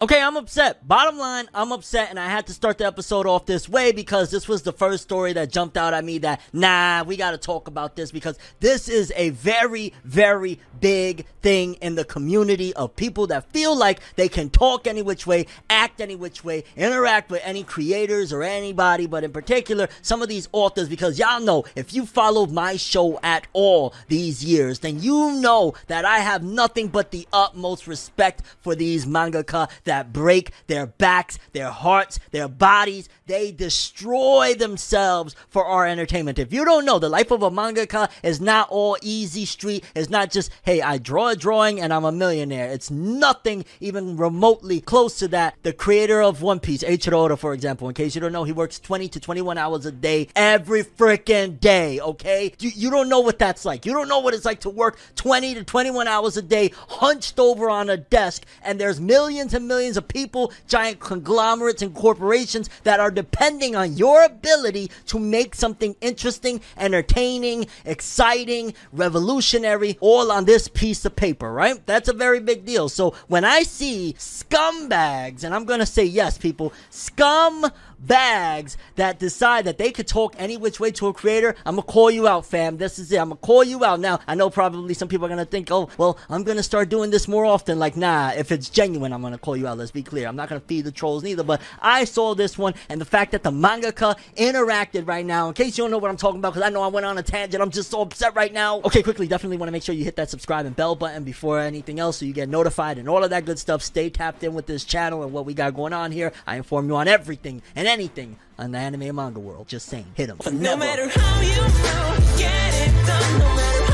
Okay, I'm upset. Bottom line, I'm upset, and I had to start the episode off this way because this was the first story that jumped out at me that, nah, we gotta talk about this because this is a very, very big thing in the community of people that feel like they can talk any which way, act any which way, interact with any creators or anybody, but in particular, some of these authors, because y'all know, if you followed my show at all these years, then you know that I have nothing but the utmost respect for these mangaka that break their backs, their hearts, their bodies. They destroy themselves for our entertainment. If you don't know, the life of a mangaka is not all easy street. It's not just, hey, I draw a drawing and I'm a millionaire. It's nothing even remotely close to that. The creator of One Piece, Eiichiro Oda, for example, in case you don't know, he works 20 to 21 hours a day every freaking day, okay? You, you don't know what that's like. You don't know what it's like to work 20 to 21 hours a day, hunched over on a desk, and there's millions and millions of people, giant conglomerates and corporations that are depending on your ability to make something interesting, entertaining, exciting, revolutionary, all on this piece of paper, right? That's a very big deal. So when I see scumbags, and I'm gonna say yes, people, scum bags that decide that they could talk any which way to a creator, I'm gonna call you out, fam. This is it. I'm gonna call you out. Now, I know probably some people are gonna think, oh, well, I'm gonna start doing this more often. Like, nah, if it's genuine, I'm gonna call you out. Let's be clear. I'm not gonna feed the trolls neither, but I saw this one and the fact that the mangaka interacted right now, in case you don't know what I'm talking about, because I know I went on a tangent, I'm just so upset right now. Okay, quickly, definitely wanna make sure you hit that subscribe and bell button before anything else so you get notified and all of that good stuff. Stay tapped in with this channel and what we got going on here. I inform you on everything and anything on the anime and manga world. Just saying, hit them. No matter how you feel, get it done. No matter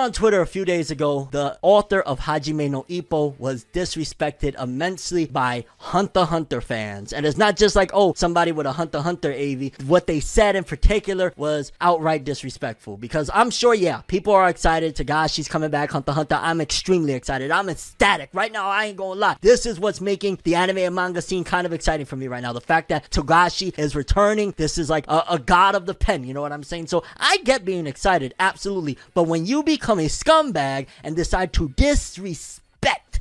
On Twitter a few days ago, the author of Hajime no Ippo was disrespected immensely by Hunter Hunter fans. And it's not just like, oh, somebody with a Hunter Hunter AV. What they said in particular was outright disrespectful. Because I'm sure, yeah, people are excited. Togashi's coming back, Hunter Hunter. I'm extremely excited. I'm ecstatic. Right now, I ain't gonna lie. This is what's making the anime and manga scene kind of exciting for me right now. The fact that Togashi is returning, this is like a, a god of the pen. You know what I'm saying? So I get being excited, absolutely. But when you become a scumbag and decide to disrespect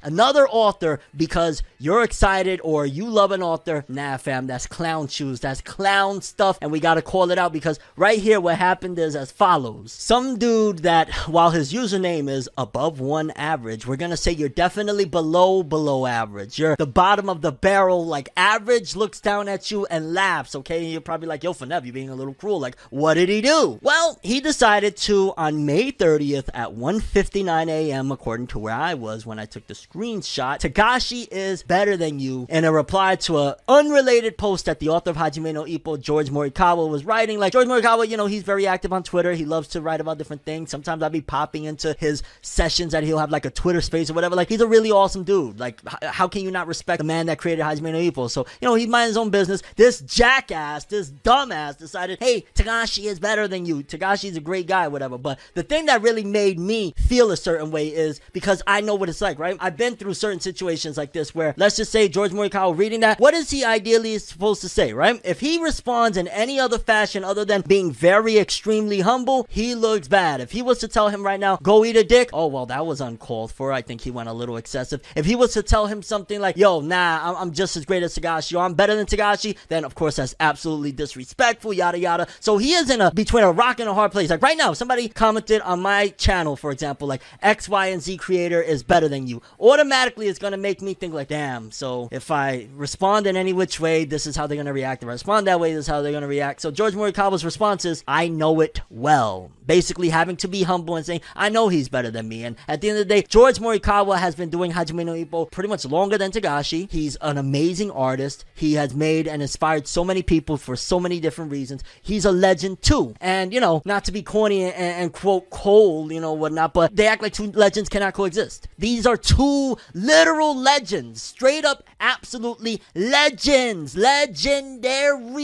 another author because you're excited or you love an author, nah, fam, that's clown shoes. That's clown stuff. And we gotta call it out because right here, what happened is as follows. Some dude that, while his username is above one average, we're gonna say you're definitely below, below average. You're the bottom of the barrel, like average looks down at you and laughs, okay? And you're probably like, yo, Fanev, you're being a little cruel. Like, what did he do? Well, he decided to, on May 30th at 1.59 a.m., according to where I was when I took the screenshot, Takashi is better than you in a reply to a unrelated post that the author of Hajime no Ippo, George Morikawa, was writing. Like, George Morikawa, you know, he's very active on Twitter. He loves to write about different things. Sometimes I'll be popping into his sessions that he'll have like a Twitter space or whatever. Like, he's a really awesome dude. Like, h- how can you not respect the man that created Hajime no Ippo? So, you know, he's minding his own business. This jackass, this dumbass decided, hey, Togashi is better than you. Togashi's a great guy, whatever. But the thing that really made me feel a certain way is because I know what it's like, right? I've been through certain situations like this where, let's just say George Morikawa reading that, what is he ideally supposed to say, right? If he responds in any other fashion other than being very extremely humble, he looks bad. If he was to tell him right now, go eat a dick, oh, well, that was uncalled for. I think he went a little excessive. If he was to tell him something like, yo, nah, I'm, I'm just as great as Togashi, or I'm better than Togashi, then of course that's absolutely disrespectful, yada yada. So he is in a between a rock and a hard place. Like right now, somebody commented on my channel, for example, like X, Y, and Z creator is better than. Automatically, it's gonna make me think like, damn. So if I respond in any which way, this is how they're gonna react. If I respond that way, this is how they're gonna react. So George Morikawa's response is, I know it well. Basically having to be humble and saying, I know he's better than me. And at the end of the day, George Morikawa has been doing Hajime no Ippo pretty much longer than Togashi. He's an amazing artist. He has made and inspired so many people for so many different reasons. He's a legend too. And, you know, not to be corny and, and quote cold, you know, whatnot, but they act like two legends cannot coexist. These are two literal legends. Straight up, absolutely legends. Legendary.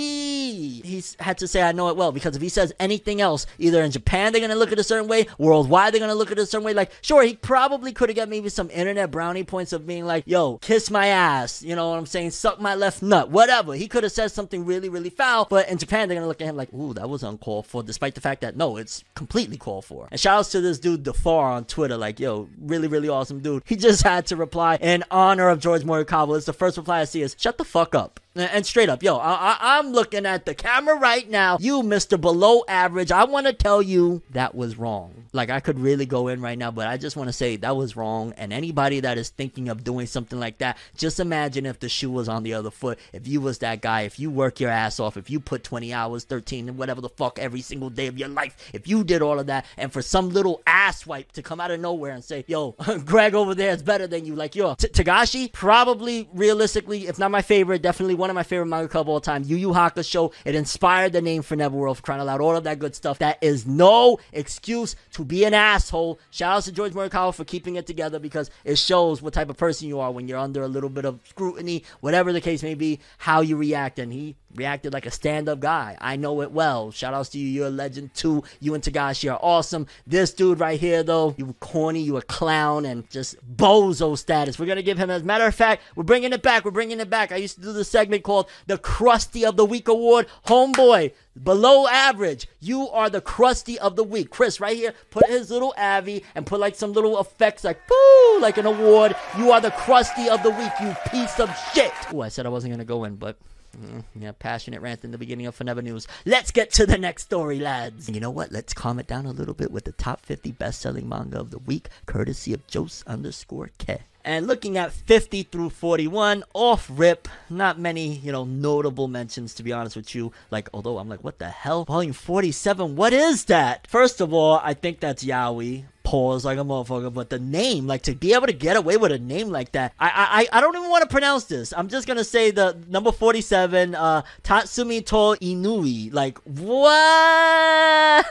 He's had to say, I know it well, because if he says anything else, either in Japan they're going to look at a certain way, worldwide they're going to look at a certain way. Like, sure, he probably could have got maybe some internet brownie points of being like, yo, kiss my ass. You know what I'm saying? Suck my left nut. Whatever. He could have said something really, really foul, but in Japan they're going to look at him like, ooh, that was uncalled for, despite the fact that no, it's completely called for. And shout outs to this dude, Defar, on Twitter. Like, yo, really, really awesome dude. He just had to reply in honor of George Morikawa. It's the first reply I see is, shut the fuck up. And straight up, yo, I, am looking at the camera right now. You, Mr. Below Average, I want to tell you that was wrong. Like, I could really go in right now, but I just want to say that was wrong. And anybody that is thinking of doing something like that, just imagine if the shoe was on the other foot. If you was that guy, if you work your ass off, if you put 20 hours, 13, and whatever the fuck every single day of your life, if you did all of that, and for some little ass wipe to come out of nowhere and say, yo, Greg over there is better than you, like, yo, Togashi, probably realistically, if not my favorite, definitely one of my favorite mangaka of all time, Yu Yu Hakusho. It inspired the name for Neverworld, crying out all of that good stuff. That is no excuse to be an asshole. Shout out to George Morikawa for keeping it together because it shows what type of person you are when you're under a little bit of scrutiny, whatever the case may be, how you react. And he reacted like a stand-up guy. I know it well. Shout outs to you. You're a legend too. You and Togashi are awesome. This dude right here, though, you corny, you a clown, and just bozo status. We're gonna give him. As a matter of fact, we're bringing it back. We're bringing it back. I used to do this segment called the Krusty of the Week Award. Homeboy, below average. You are the crusty of the week. Chris, right here, put his little Avi and put like some little effects like boo, like an award. You are the crusty of the week, you piece of shit. Oh, I said I wasn't gonna go in, but. Mm, Yeah, passionate rant in the beginning of Forever News. Let's get to the next story, lads. And you know what? Let's calm it down a little bit with the top 50 best-selling manga of the week, courtesy of Jose underscore K. And looking at 50 through 41, off rip, not many, you know, notable mentions to be honest with you. Like, although I'm like, what the hell? Volume 47, what is that? First of all, I think that's Yaoi. Pause like a motherfucker, but the name, like to be able to get away with a name like that, I I I don't even want to pronounce this. I'm just gonna say the number 47, uh, Tatsumi to Inui. Like what?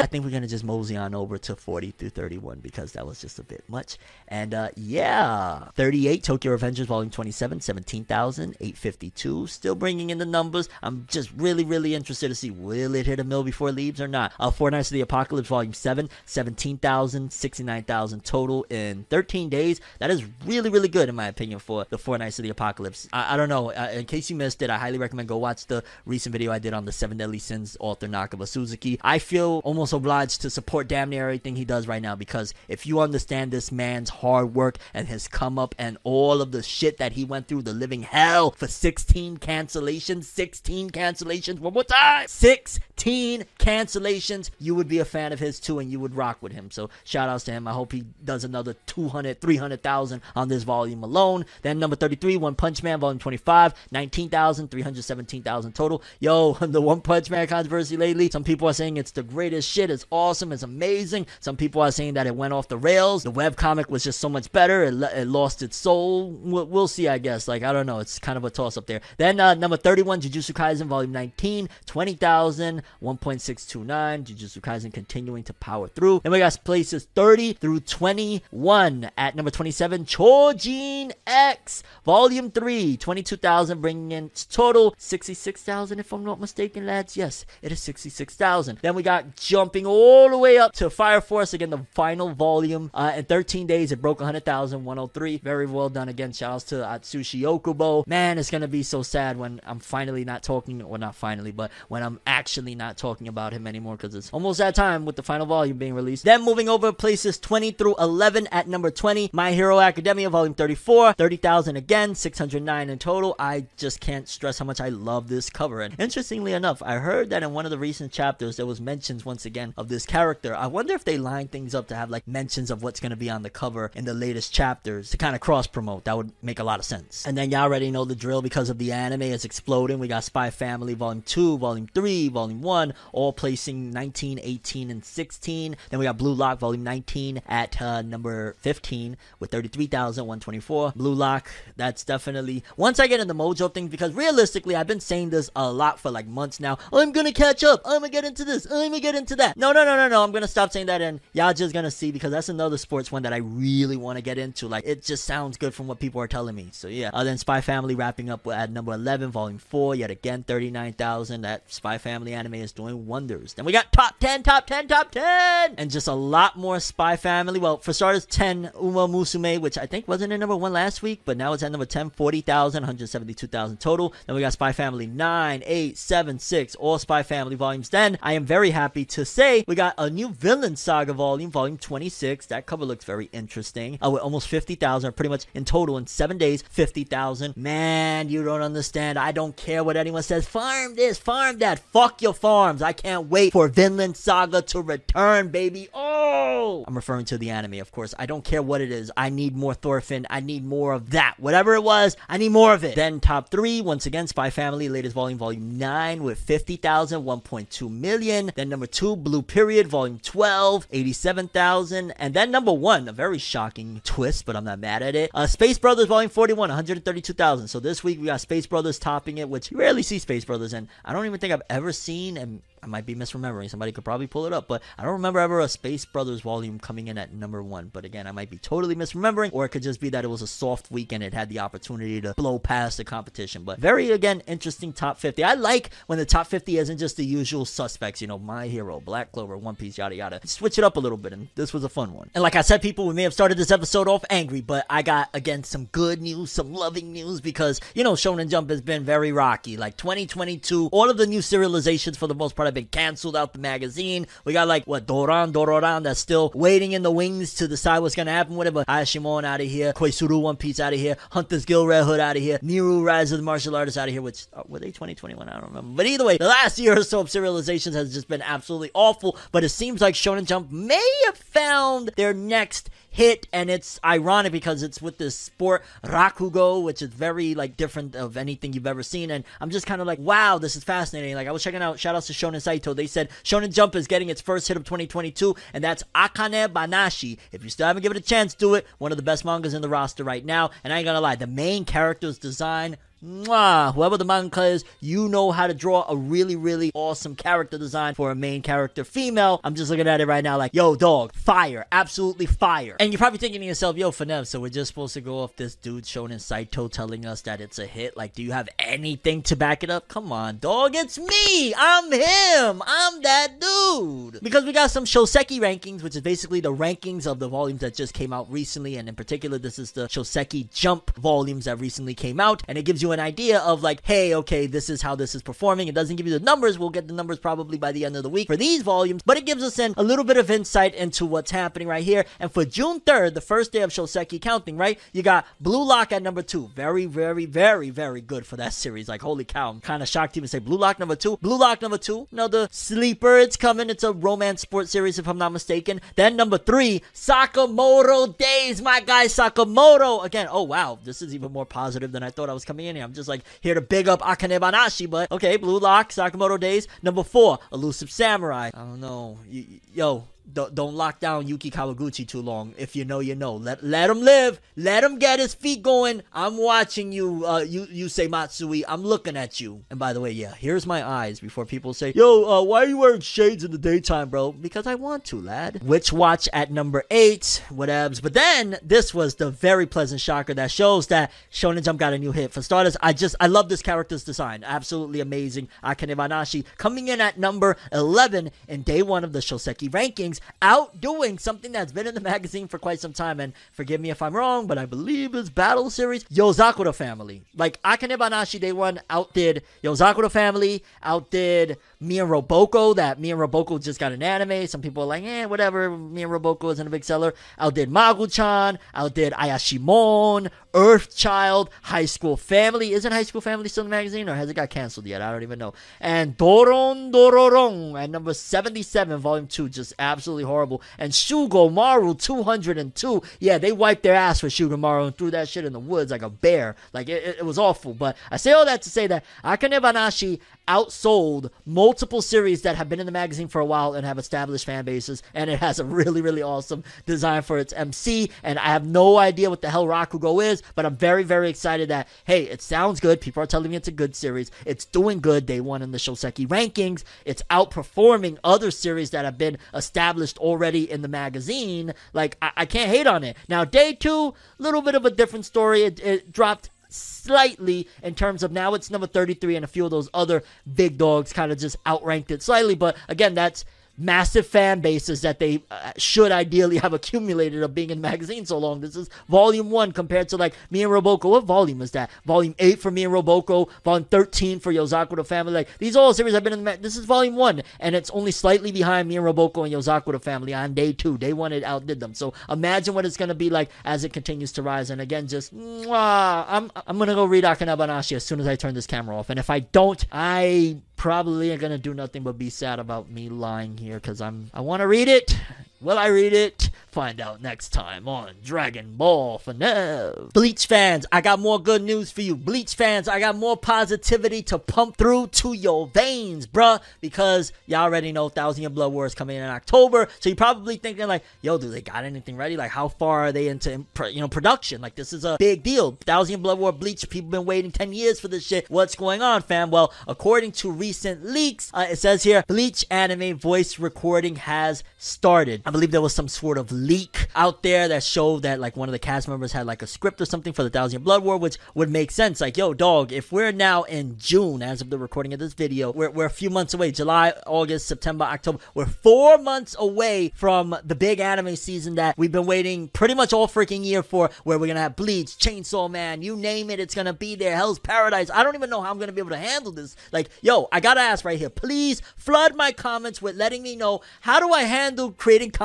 I think we're gonna just mosey on over to 40 through 31 because that was just a bit much. And uh, yeah, 38 Tokyo Revengers Volume 27, 17,852. Still bringing in the numbers. I'm just really, really interested to see will it hit a mill before it leaves or not. Uh, Four Knights of the Apocalypse Volume 7, 17,000, 69,000 total in 13 days. That is really, really good in my opinion for the Four Knights of the Apocalypse. I, I don't know. Uh, in case you missed it, I highly recommend go watch the recent video I did on the Seven Deadly Sins author Nakaba Suzuki. I feel almost obliged to support damn near everything he does right now because if you understand this man's hard work and his come up and all of the shit that he went through, the living hell for 16 cancellations, 16 cancellations, one more time, 16 cancellations, you would be a fan of his too and you would rock with him. So shout outs to him. I hope he does another 200, 300,000 on this volume alone. Then number 33, One Punch Man, volume 25, 19,000, 317,000 total. Yo, the One Punch Man controversy lately, some people are saying it's the greatest shit, it's awesome, it's amazing. Some people are saying that it went off the rails. The webcomic was just so much better, it, it lost its soul. We'll, we'll see, I guess. Like, I don't know, it's kind of a toss up there. Then uh, number 31, Jujutsu Kaisen, volume 19, 20,000, 1.629. Jujutsu Kaisen continuing to power through. Then we got places 30 through 21. At number 27, Chojin X, volume 3, 22,000, bringing in total 66,000, if I'm not mistaken, lads. Yes, it is 66,000. Then we got jumping all the way up to Fire Force, again, the final volume. Uh, in 13 days, it broke 100,000, 103. Very well done again. Shouts to Atsushi Okubo. Man, it's gonna be so sad when I'm finally not talking, well, not finally, but when I'm actually not talking about him anymore because it's almost that time with the final volume being released. Then moving over places 20 through 11 at number 20. My Hero Academia, Volume 34, 30,000 again, 609 in total. I just can't stress how much I love this cover. And interestingly enough, I heard that in one of the recent chapters there was mentions once again of this character. I wonder if they line things up to have like mentions of what's to be on the cover in the latest chapters to kind of cross promote. That would make a lot of sense. And then y'all already know the drill because of the anime is exploding. We got Spy Family Volume 2, Volume 3, Volume 1, all placing 19, 18, and 16. Then we got Blue Lock Volume 19 at uh, number 15 with 33,124. Blue Lock, that's definitely once I get in the mojo thing because realistically, I've been saying this a lot for like months now. I'm gonna catch up. I'm gonna get into this. I'm gonna get into that. No, no, no, no, no. I'm gonna stop saying that, and y'all just gonna see because that's another sports one that I really want to get into. Like it just sounds good from what people are telling me. So yeah. Uh, then Spy Family wrapping up at number 11, Volume 4. Yet again, 39,000. That Spy Family anime is doing wonders. Then we got top 10, top 10, top 10, and just a lot more Spy Family. Well, for starters, 10 Uma Musume, which I think wasn't in number one last week, but now it's at number 10, 40,000, 172,000 total. Then we got Spy Family 9, 8, 7, 6, all Spy Family volumes. Then I am very happy to say we got a new Vinland Saga volume, volume 26. That cover looks very interesting. Uh, with almost 50,000, pretty much in total in seven days, 50,000. Man, you don't understand. I don't care what anyone says. Farm this, farm that. Fuck your farms. I can't wait for Vinland Saga to return, baby. Oh! I'm referring to the anime, of course. I don't care what it is. I need more Thorfinn. I need more of that. Whatever it was, I need more of it. Then top three, once again, Spy Family, latest volume, volume 9 with 50,000, 1.2 million. Then number two, Blue Period, volume 12, 87,000. And then number one, a very shocking twist, but I'm not mad at it. Uh, Space Brothers, volume 41, 132,000. So this week we got Space Brothers topping it, which you rarely see Space Brothers, and I don't even think I've ever seen, and I might be misremembering. Somebody could probably pull it up, but I don't remember ever a Space Brothers volume coming in at number one. But again, I might be totally misremembering, or it could just be that it was a soft week and it had the opportunity to blow past the competition. But very, again, interesting top 50. I like when the top 50 isn't just the usual suspects, you know, My Hero, Black Clover, One Piece, yada yada. Switch it up a little bit, and this was a fun one. And like I said, people, we may have started this episode off angry, but I got, again, some good news, some loving news, because, you know, Shonen Jump has been very rocky. Like 2022, all of the new serializations for the most part have been canceled out the magazine. We got like what Doron Dororon that's still waiting in the wings to decide what's gonna happen with it. But Ashimon out of here, Koisuru One Piece out of here, Hunter's Guild Red Hood out of here, Niru Rise of the Martial Artists out of here. Which uh, were they 2021? I don't remember. But either way, the last year or so of serializations has just been absolutely awful. But it seems like Shonen Jump may have found their next hit and it's ironic because it's with this sport rakugo which is very like different of anything you've ever seen and i'm just kind of like wow this is fascinating. Like i was checking out shout outs to shonen saito. They said shonen jump is getting its first hit of 2022 and that's akane banashi. If you still haven't given it a chance do it. One of the best mangas in the roster right now and i ain't gonna lie the main character's design Mwah. Whoever the manga is, you know how to draw a really, really awesome character design for a main character female. I'm just looking at it right now like, yo, dog, fire. Absolutely fire. And you're probably thinking to yourself, yo, Fanev, so we're just supposed to go off this dude shown in Saito telling us that it's a hit? Like, do you have anything to back it up? Come on, dog, it's me. I'm him. I'm that dude. Because we got some Shoseki rankings, which is basically the rankings of the volumes that just came out recently. And in particular, this is the Shoseki Jump volumes that recently came out. And it gives you an idea of like, hey, okay, this is how this is performing. It doesn't give you the numbers. We'll get the numbers probably by the end of the week for these volumes, but it gives us in a little bit of insight into what's happening right here. And for June 3rd, the first day of Shoseki counting, right? You got Blue Lock at number two. Very, very, very, very good for that series. Like, holy cow. I'm kind of shocked to even say Blue Lock number two. Blue Lock number two. Another sleeper. It's coming. It's a romance sports series, if I'm not mistaken. Then number three, Sakamoto Days. My guy Sakamoto. Again, oh wow. This is even more positive than I thought I was coming in I'm just like here to big up Akane Banashi, but okay, Blue Lock, Sakamoto Days. Number four, Elusive Samurai. I don't know. Y- yo, don't, don't lock down Yuki Kawaguchi too long. If you know, you know. Let let him live. Let him get his feet going. I'm watching you. Uh, you Yusei Matsui. I'm looking at you. And by the way, yeah, here's my eyes before people say, "Yo, uh, why are you wearing shades in the daytime, bro?" Because I want to, lad. Witch Watch at number eight. Whatevs. But then this was the very pleasant shocker that shows that Shonen Jump got a new hit. For starters, I just I love this character's design. Absolutely amazing. Akane Banashi coming in at number 11 in day one of the Shoseki rankings rankings, outdoing something that's been in the magazine for quite some time. And forgive me if I'm wrong, but I believe it's Battle Series Yozakura Family. Like Akane Banashi Day One outdid Yozakura Family, outdid me and Roboko. That me and Roboko just got an anime. Some people are like, eh, whatever. Me and Roboko isn't a big seller. Outdid Magu-chan, outdid Ayashimon, Earthchild, High School Family. Isn't High School Family still in the magazine, or has it got canceled yet? I don't even know. And Doron Dororon at number 77, Volume 2, just absolutely horrible. And Shugo Maru 202. Yeah, they wiped their ass for Shugo Maru and threw that shit in the woods like a bear. Like, it, it, it was awful. But I say all that to say that Akane Banashi outsold multiple series that have been in the magazine for a while and have established fan bases. And it has a really, really awesome design for its MC. And I have no idea what the hell Rakugo is, but I'm very, very excited that, hey, it sounds good. People are telling me it's a good series. It's doing good. Day one in the Shoseki rankings. It's outperforming other series that have been established already in the magazine. Like, I, I can't hate on it. Now, day two, little bit of a different story. It, it dropped slightly in terms of now it's number 33 and a few of those other big dogs kind of just outranked it slightly but again that's massive fan bases that they uh, should ideally have accumulated of being in magazines so long. This is volume one compared to like me and Roboko. What volume is that? Volume eight for me and Roboko. Volume thirteen for Yozakura family. Like these all series have been in the. Ma- this is volume one, and it's only slightly behind me and Roboko and Yozakura family on day two. Day one it outdid them. So imagine what it's gonna be like as it continues to rise. And again, just mwah, I'm I'm gonna go read Akane Banashi as soon as I turn this camera off. And if I don't, I probably ain't gonna do nothing but be sad about me lying here because I'm I want to read it. Will I read it? Find out next time on Dragon Ball FNAF. Bleach fans, I got more good news for you. Bleach fans, I got more positivity to pump through to your veins, bruh. Because y'all already know Thousand Year Blood War is coming in October. So you're probably thinking like, yo, do they got anything ready? Like, how far are they into you know production? Like, this is a big deal. Thousand Year Blood War Bleach. People been waiting ten years for this shit. What's going on, fam? Well, according to recent leaks, uh, it says here, Bleach anime voice recording has started. I believe there was some sort of leak out there that showed that like one of the cast members had like a script or something for the Thousand Blood War, which would make sense. Like, yo, dog, if we're now in June, as of the recording of this video, we're, we're a few months away July, August, September, October. We're four months away from the big anime season that we've been waiting pretty much all freaking year for, where we're gonna have Bleach, Chainsaw Man, you name it, it's gonna be there. Hell's Paradise. I don't even know how I'm gonna be able to handle this. Like, yo, I gotta ask right here, please flood my comments with letting me know how do I handle creating content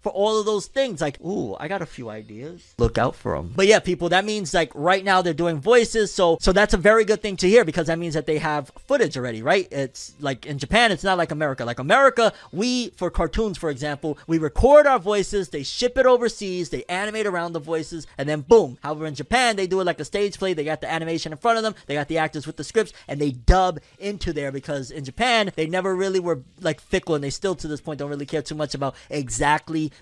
for all of those things. Like, ooh, I got a few ideas. Look out for them. But yeah, people, that means like right now they're doing voices, so so that's a very good thing to hear because that means that they have footage already, right? It's like in Japan, it's not like America. Like America, we for cartoons, for example, we record our voices, they ship it overseas, they animate around the voices, and then boom. However, in Japan, they do it like a stage play. They got the animation in front of them, they got the actors with the scripts, and they dub into there because in Japan, they never really were like fickle, and they still to this point don't really care too much about exactly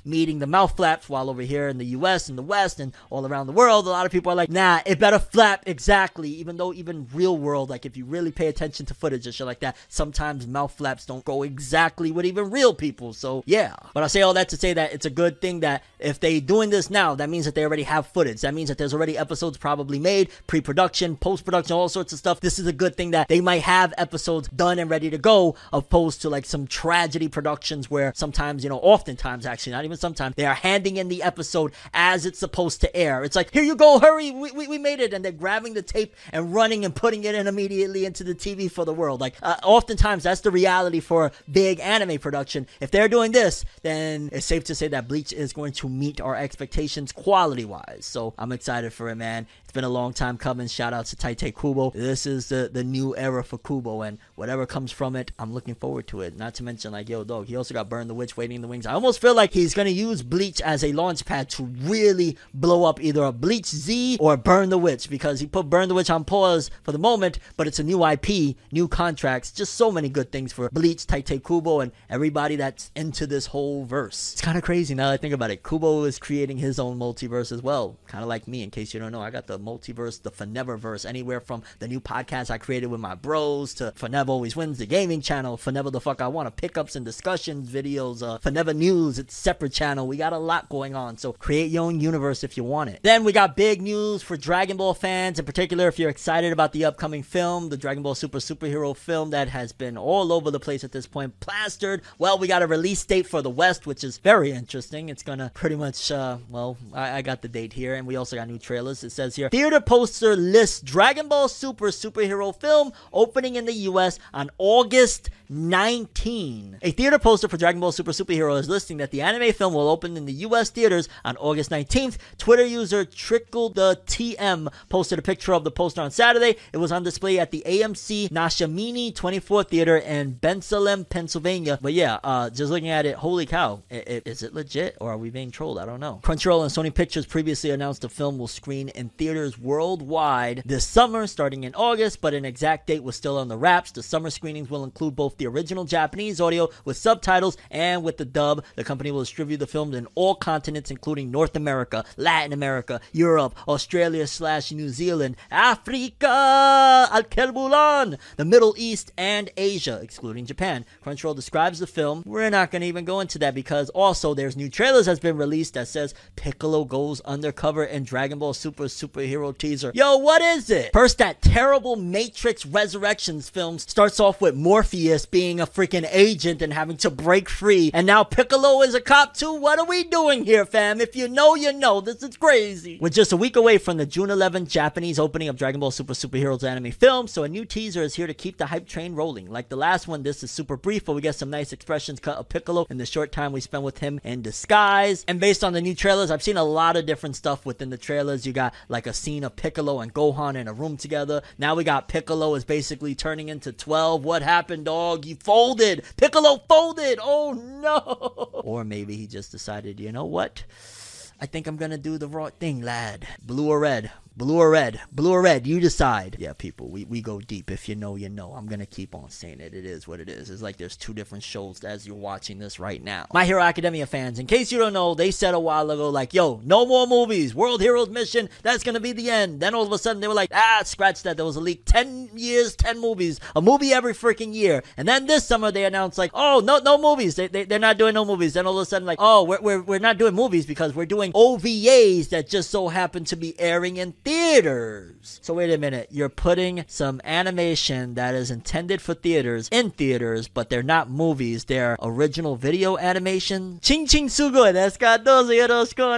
meeting the mouth flaps. While over here in the U.S. and the West and all around the world, a lot of people are like, nah, it better flap exactly. Even though even real world, like if you really pay attention to footage and shit like that, sometimes mouth flaps don't go exactly with even real people. So yeah, but I say all that to say that it's a good thing that if they doing this now, that means that they already have footage. That means that there's already episodes probably made, pre-production, post-production, all sorts of stuff. This is a good thing that they might have episodes done and ready to go, opposed to like some tragedy productions where sometimes, you know, oftentimes actually, not even sometimes, they are handing in the episode as it's supposed to air. It's like, here you go, hurry, we, we, we made it. And they're grabbing the tape and running and putting it in immediately into the TV for the world. Like, uh, oftentimes that's the reality for big anime production. If they're doing this, then it's safe to say that Bleach is going to meet our expectations quality wise. So I'm excited for it, man. Been a long time coming. Shout out to Tite Kubo. This is the, the new era for Kubo, and whatever comes from it, I'm looking forward to it. Not to mention, like, yo, dog, he also got Burn the Witch waiting in the wings. I almost feel like he's gonna use Bleach as a launch pad to really blow up either a Bleach Z or Burn the Witch because he put Burn the Witch on pause for the moment, but it's a new IP, new contracts, just so many good things for Bleach, Tite Kubo, and everybody that's into this whole verse. It's kind of crazy now that I think about it. Kubo is creating his own multiverse as well, kind of like me. In case you don't know, I got the multiverse, the Foreververse, anywhere from the new podcast I created with my bros to Forever Always Wins, the gaming channel, Forever the fuck I want, to pickups and discussions videos, uh, Forever News, its separate channel We got a lot going on. So create your own universe if you want it. Then we got big news for Dragon Ball fans, in particular, if you're excited about the upcoming film, the Dragon Ball Super Superhero film that has been all over the place at this point, plastered. Well, we got a release date for the West, which is very interesting. It's gonna pretty much, uh, well, I, I got the date here, and we also got new trailers. It says here theater poster lists Dragon Ball Super superhero film opening in the US on August 19. A theater poster for Dragon Ball Super Superhero is listing that the anime film will open in the US theaters on August 19th. Twitter user Trickle the TM posted a picture of the poster on Saturday. It was on display at the AMC Neshaminy 24 Theater in Bensalem, Pennsylvania. But yeah, uh, just looking at it, holy cow, i- i- is it legit or are we being trolled? I don't know. Crunchyroll and Sony Pictures previously announced the film will screen in theaters worldwide this summer, starting in August, but an exact date was still on the wraps. The summer screenings will include both the original Japanese audio with subtitles and with the dub. The company will distribute the film in all continents, including North America, Latin America, Europe, Australia slash New Zealand, Africa, Al Kelbulan, the Middle East, and Asia, excluding Japan. Crunchyroll describes the film. We're not going to even go into that because also there's new trailers has been released that says Piccolo goes undercover in Dragon Ball Super superhero teaser. Yo, what is it? First, that terrible Matrix Resurrections film starts off with Morpheus being a freaking agent and having to break free, and now Piccolo is a cop too. What are we doing here, fam? If you know, you know. This is crazy. We're just a week away from the June 11th Japanese opening of Dragon Ball Super Superheroes anime film, so a new teaser is here to keep the hype train rolling. Like the last one, this is super brief, but we get some nice expressions cut of Piccolo in the short time we spend with him in disguise. And based on the new trailers, I've seen a lot of different stuff within the trailers. You got like a scene of Piccolo and Gohan in a room together. Now we got Piccolo is basically turning into 12. What happened, dog? He folded. Piccolo folded. Oh no. Or maybe he just decided, you know what? I think I'm gonna do the right thing, lad. Blue or red? Blue or red? Blue or red? You decide. Yeah, people, we, we go deep. If you know, you know. I'm gonna keep on saying it. It is what it is. It's like there's two different shows as you're watching this right now. My Hero Academia fans, in case you don't know, they said a while ago, like, yo, no more movies. World Heroes Mission, that's gonna be the end. Then all of a sudden they were like, ah, scratch that. There was a leak. 10 years, 10 movies. A movie every freaking year. And then this summer they announced, like, oh, no, no movies. They, they, they're not doing no movies. Then all of a sudden, like, oh, we're, we're, we're not doing movies because we're doing OVAs that just so happen to be airing in theaters. So wait a minute, you're putting some animation that is intended for theaters in theaters, but they're not movies. They're original video animation. Ching ching sugoi desu ka? Dozo yoroshiku.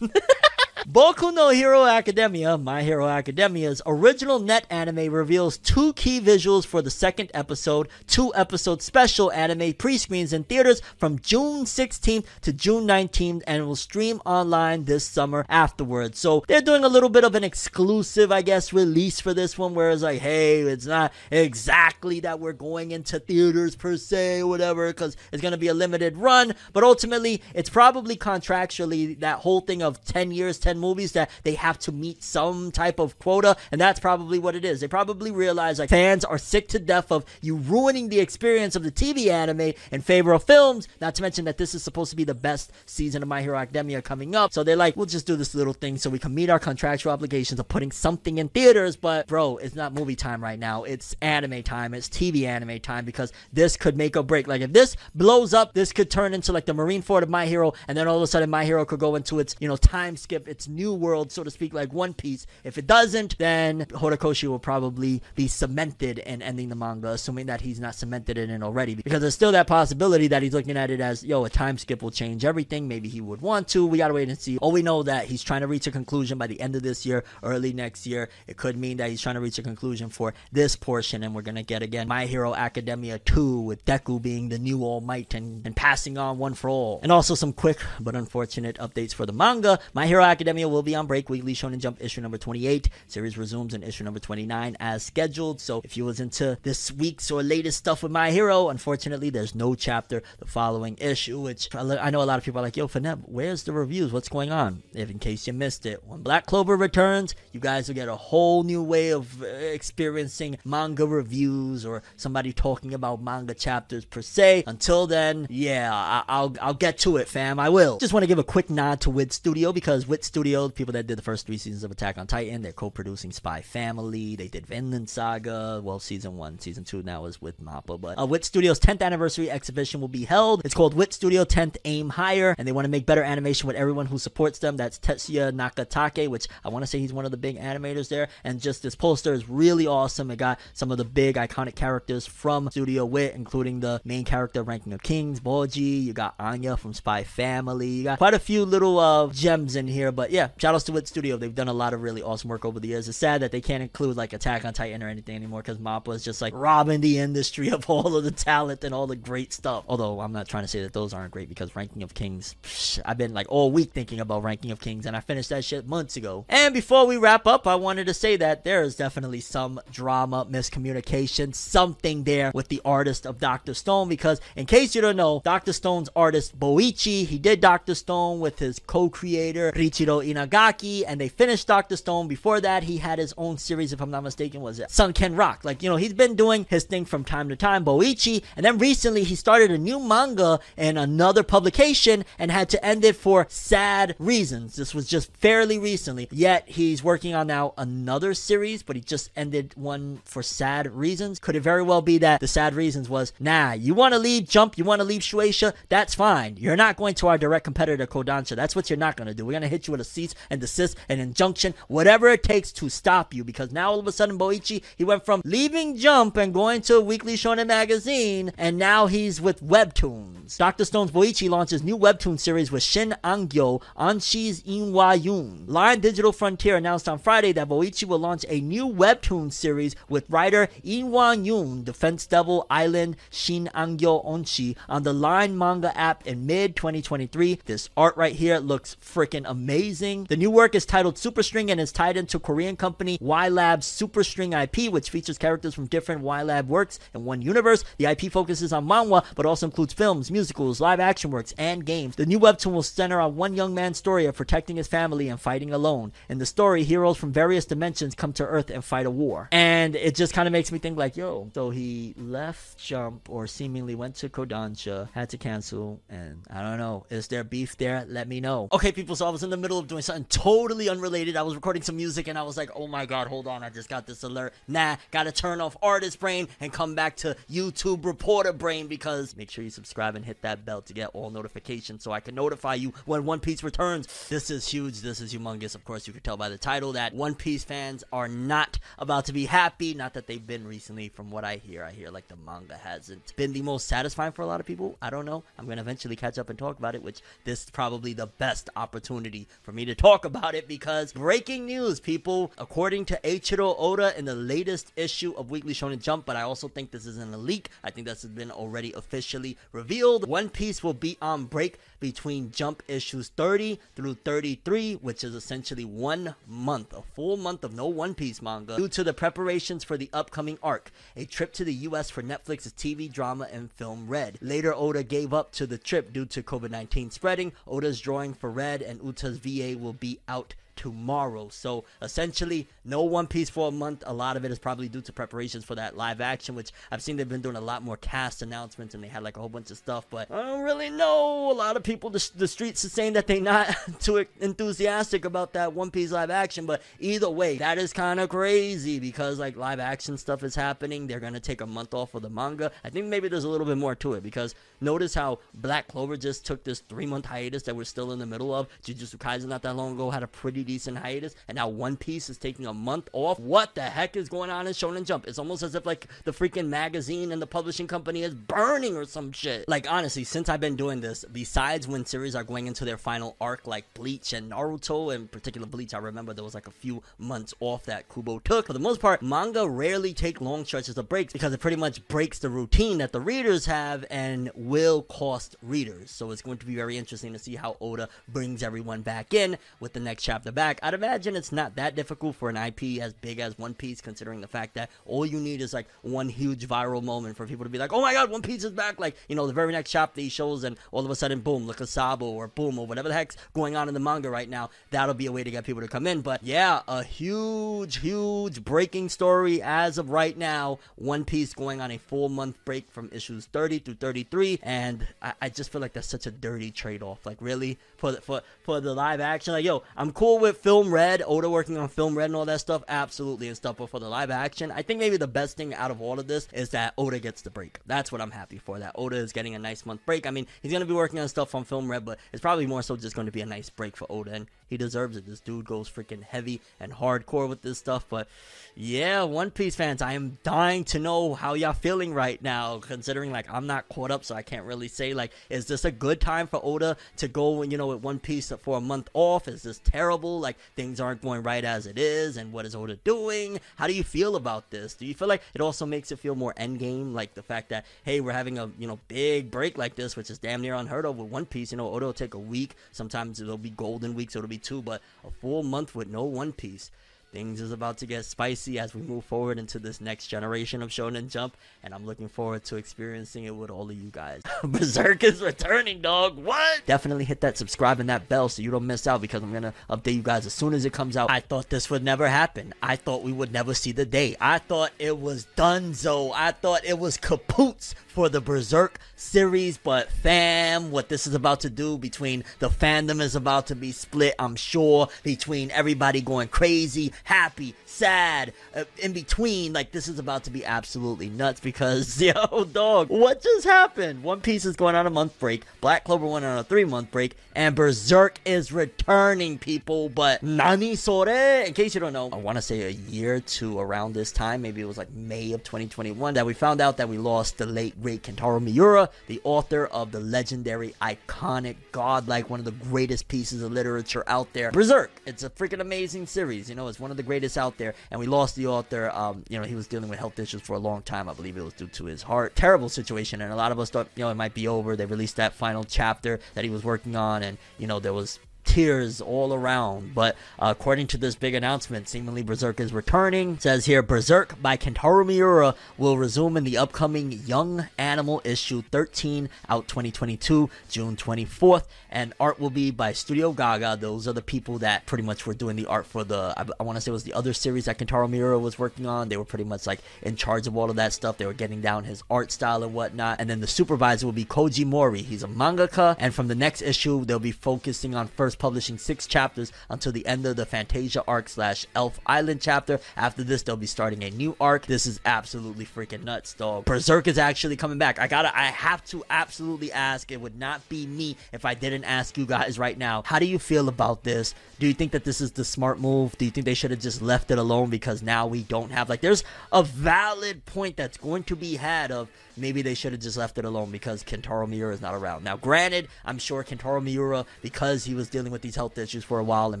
Boku no Hero Academia, My Hero Academia's original net anime reveals two key visuals for the second episode, two episode special anime pre-screens in theaters from June 16th to June 19th and will stream online this summer afterwards. So they're doing a little bit of an exclusive, I guess, release for this one where it's like, hey, it's not exactly that we're going into theaters per se, or whatever, because it's going to be a limited run, but ultimately it's probably contractually that whole thing of 10 years, 10 movies that they have to meet some type of quota, and that's probably what it is. They probably realize like fans are sick to death of you ruining the experience of the TV anime in favor of films, not to mention that this is supposed to be the best season of My Hero Academia coming up. So they're like, we'll just do this little thing so we can meet our contractual obligations of putting something in theaters, but bro, it's not movie time right now. It's anime time, it's TV anime time because this could make or break. Like if this blows up, this could turn into like the Marineford of My Hero, and then all of a sudden My Hero could go into its, you know, time skip, its new world, so to speak, like One Piece. If it doesn't, then Horikoshi will probably be cemented in ending the manga, assuming that he's not cemented in it already. Because there's still that possibility that he's looking at it as, yo, a time skip will change everything. Maybe he would want to. We gotta wait and see. All we know that he's trying to reach a conclusion by the end of this year, early next year. It could mean that he's trying to reach a conclusion for this portion, and we're gonna get again My Hero Academia 2 with Deku being the new All Might and, and passing on one for all. And also some quick but unfortunate updates for the manga. My Hero Academia will be on break. Weekly Shonen Jump issue number 28. Series resumes in issue number 29 as scheduled. So if you was into this week's or latest stuff with My Hero, unfortunately there's no chapter the following issue, which I know a lot of people are like, yo, Fineb, where's the reviews? What's going on? If in case you missed it, when Black Clover returns, you guys will get a whole new way of uh, experiencing manga reviews or somebody talking about manga chapters per se. Until then, yeah, I- I'll I'll get to it, fam. I will. Just want to give a quick nod to Wit Studio because Wit Studio Studios, people that did the first three seasons of Attack on Titan. They're co-producing Spy Family. They did Vinland Saga. Well, season one, season two now is with Mappa. But uh, Wit Studios' 10th anniversary exhibition will be held. It's called Wit Studio 10th Aim Higher, and they want to make better animation with everyone who supports them. That's Tetsuya Nakatake, which I want to say he's one of the big animators there. And just this poster is really awesome. It got some of the big iconic characters from Studio Wit, including the main character Ranking of Kings, Bojji. You got Anya from Spy Family. You got quite a few little uh, gems in here. But yeah, shout outs to Wit Studio. They've done a lot of really awesome work over the years. It's sad that they can't include like Attack on Titan or anything anymore because Mappa is just like robbing the industry of all of the talent and all the great stuff. Although I'm not trying to say that those aren't great because Ranking of Kings, psh, I've been like all week thinking about Ranking of Kings and I finished that shit months ago. And before we wrap up, I wanted to say that there is definitely some drama, miscommunication, something there with the artist of Dr. Stone because in case you don't know, Dr. Stone's artist Boichi, he did Dr. Stone with his co-creator Riichiro Inagaki and they finished Dr. Stone. Before that, he had his own series, if I'm not mistaken, was it Sun-Ken Rock? Like, you know, he's been doing his thing from time to time, Boichi, and then recently he started a new manga in another publication and had to end it for sad reasons. This was just fairly recently. Yet he's working on now another series, but he just ended one for sad reasons. Could it very well be that the sad reasons was, nah, you want to leave Jump, you want to leave Shueisha, that's fine. You're not going to our direct competitor Kodansha. That's what you're not going to do. We're going to hit you with a cease and desist, an injunction, whatever it takes to stop you. Because now all of a sudden Boichi, he went from leaving Jump and going to a Weekly Shonen Magazine, and now he's with Webtoons. Dr. Stone's Boichi launches new Webtoon series with Shin Angyo, Onshi's Inwayun. LINE Digital Frontier announced on Friday that Boichi will launch a new Webtoon series with writer Inwan Yoon, Defense Devil Island Shin Angyo Onshi, on the Line manga app in mid 2023. This art right here looks freaking amazing. The new work is titled Superstring and is tied into Korean company Y Lab's Superstring IP, which features characters from different Y Lab works in one universe. The IP focuses on manhwa, but also includes films, musicals, live action works, and games. The new webtoon will center on one young man's story of protecting his family and fighting alone. In the story, heroes from various dimensions come to Earth and fight a war. And it just kind of makes me think like, yo, so he left Jump or seemingly went to Kodansha, had to cancel, and I don't know. Is there beef there? Let me know. Okay, people, so I was in the middle of doing something totally unrelated. I was recording some music and I was like, oh my god, hold on, I just got this alert. Nah, gotta turn off artist brain and come back to YouTube reporter brain because make sure you subscribe and hit that bell to get all notifications so I can notify you when One Piece returns. This is huge, this is humongous. Of course, you can tell by the title that One Piece fans are not about to be happy. Not that they've been recently, from what I hear. I hear like the manga hasn't been the most satisfying for a lot of people. I don't know. I'm gonna eventually catch up and talk about it, which this is probably the best opportunity for me to talk about it because breaking news, people, according to Eiichiro Oda in the latest issue of Weekly Shonen Jump, but I also think this isn't a leak. I think this has been already officially revealed. One Piece will be on break between Jump issues 30 through 33, which is essentially one month, a full month of no One Piece manga, due to the preparations for the upcoming arc, a trip to the US for Netflix's TV drama and film Red. Later, Oda gave up to the trip due to COVID 19 spreading. Oda's drawing for Red and Uta's VA will be out tomorrow. So essentially, no One Piece for a month. A lot of it is probably due to preparations for that live action, which I've seen they've been doing a lot more cast announcements and they had like a whole bunch of stuff. But I don't really know. A lot of people, the, the streets are saying that they're not too enthusiastic about that One Piece live action. But either way, that is kind of crazy because like live action stuff is happening. They're gonna take a month off of the manga. I think maybe there's a little bit more to it because notice how Black Clover just took this three month hiatus that we're still in the middle of. Jujutsu Kaisen not that long ago had a pretty decent hiatus, and now One Piece is taking a month off. What the heck is going on in Shonen Jump? It's almost as if like the freaking magazine and the publishing company is burning or some shit. Like honestly, since I've been doing this, besides when series are going into their final arc, like Bleach and Naruto, in particular Bleach, I remember there was like a few months off that Kubo took. For the most part, manga rarely take long stretches of breaks because it pretty much breaks the routine that the readers have and will cost readers. So it's going to be very interesting to see how Oda brings everyone back in with the next chapter back. I'd imagine it's not that difficult for an IP as big as One Piece, considering the fact that all you need is like one huge viral moment for people to be like, oh my god, One Piece is back. Like, you know, the very next chapter he shows, and all of a sudden, boom, look at Sabo or boom, or whatever the heck's going on in the manga right now. That'll be a way to get people to come in. But yeah, a huge, huge breaking story as of right now. One Piece going on a full month break from issues 30 through 33. And I, I just feel like that's such a dirty trade off. Like, really? For the, for, for the live action? Like, yo, I'm cool with Film Red, Oda working on Film Red and all that stuff. Absolutely and stuff. But for the live action, I think maybe the best thing out of all of this is that Oda gets the break. That's what I'm happy for. That Oda is getting a nice month break. I mean, he's to be working on stuff on Film Red, but it's probably more so just going to be a nice break for Oda. And he deserves it. This dude goes freaking heavy and hardcore with this stuff. But yeah, One Piece fans, I am dying to know how y'all feeling right now, considering like I'm not caught up, so I can't really say like, is this a good time for Oda to go, you know, with One Piece for a month off? Is this terrible? Like things aren't going right as it is, and what is Oda doing? How do you feel about this? Do you feel like it also makes it feel more endgame, like the fact that hey, we're having a you know big break like this, which is damn near unheard of with One Piece. You know, Oda will take a week. Sometimes it'll be golden week, so it'll be two, but a full month with no One Piece. Things is about to get spicy as we move forward into this next generation of Shonen Jump, and I'm looking forward to experiencing it with all of you guys. Berserk is returning, dog. What? Definitely hit that subscribe and that bell so you don't miss out because I'm gonna update you guys as soon as it comes out. I thought this would never happen. I thought we would never see the day. I thought it was donezo. I thought it was kapoots for the Berserk series, but fam, what this is about to do between the fandom is about to be split, I'm sure, between everybody going crazy, happy, sad, uh, in between, like this is about to be absolutely nuts because, yo, dog, what just happened? One Piece is going on a month break, Black Clover went on a three month break, and Berserk is returning, people, but Nani Sore? In case you don't know, I want to say a year two around this time, maybe it was like May of 2021, that we found out that we lost the late great Kentaro Miura, the author of the legendary, iconic, godlike, one of the greatest pieces of literature out there, Berserk. It's a freaking amazing series. You know, it's one of the greatest out there. And we lost the author. Um, you know, he was dealing with health issues for a long time. I believe it was due to his heart. Terrible situation. And a lot of us thought, you know, it might be over. They released that final chapter that he was working on, and you know, there was tears all around. But uh, according to this big announcement, seemingly Berserk is returning. It says here Berserk by Kentaro Miura will resume in the upcoming Young Animal issue 13 out 2022, June 24th. And art will be by Studio Gaga. Those are the people that pretty much were doing the art for the, I, I want to say it was the other series that Kentaro Miura was working on. They were pretty much like in charge of all of that stuff. They were getting down his art style and whatnot. And then the supervisor will be Koji Mori. He's a mangaka. And from the next issue, they'll be focusing on first publishing six chapters until the end of the Fantasia arc slash Elf Island chapter. After this, they'll be starting a new arc. This is absolutely freaking nuts, dog. Berserk is actually coming back. I gotta, I have to absolutely ask. It would not be me if I didn't ask you guys right now. How do you feel about this? Do you think that this is the smart move? Do you think they should have just left it alone because now we don't have like there's a valid point that's going to be had of maybe they should have just left it alone because Kentaro Miura is not around. Now, granted, I'm sure Kentaro Miura, because he was dealing with these health issues for a while and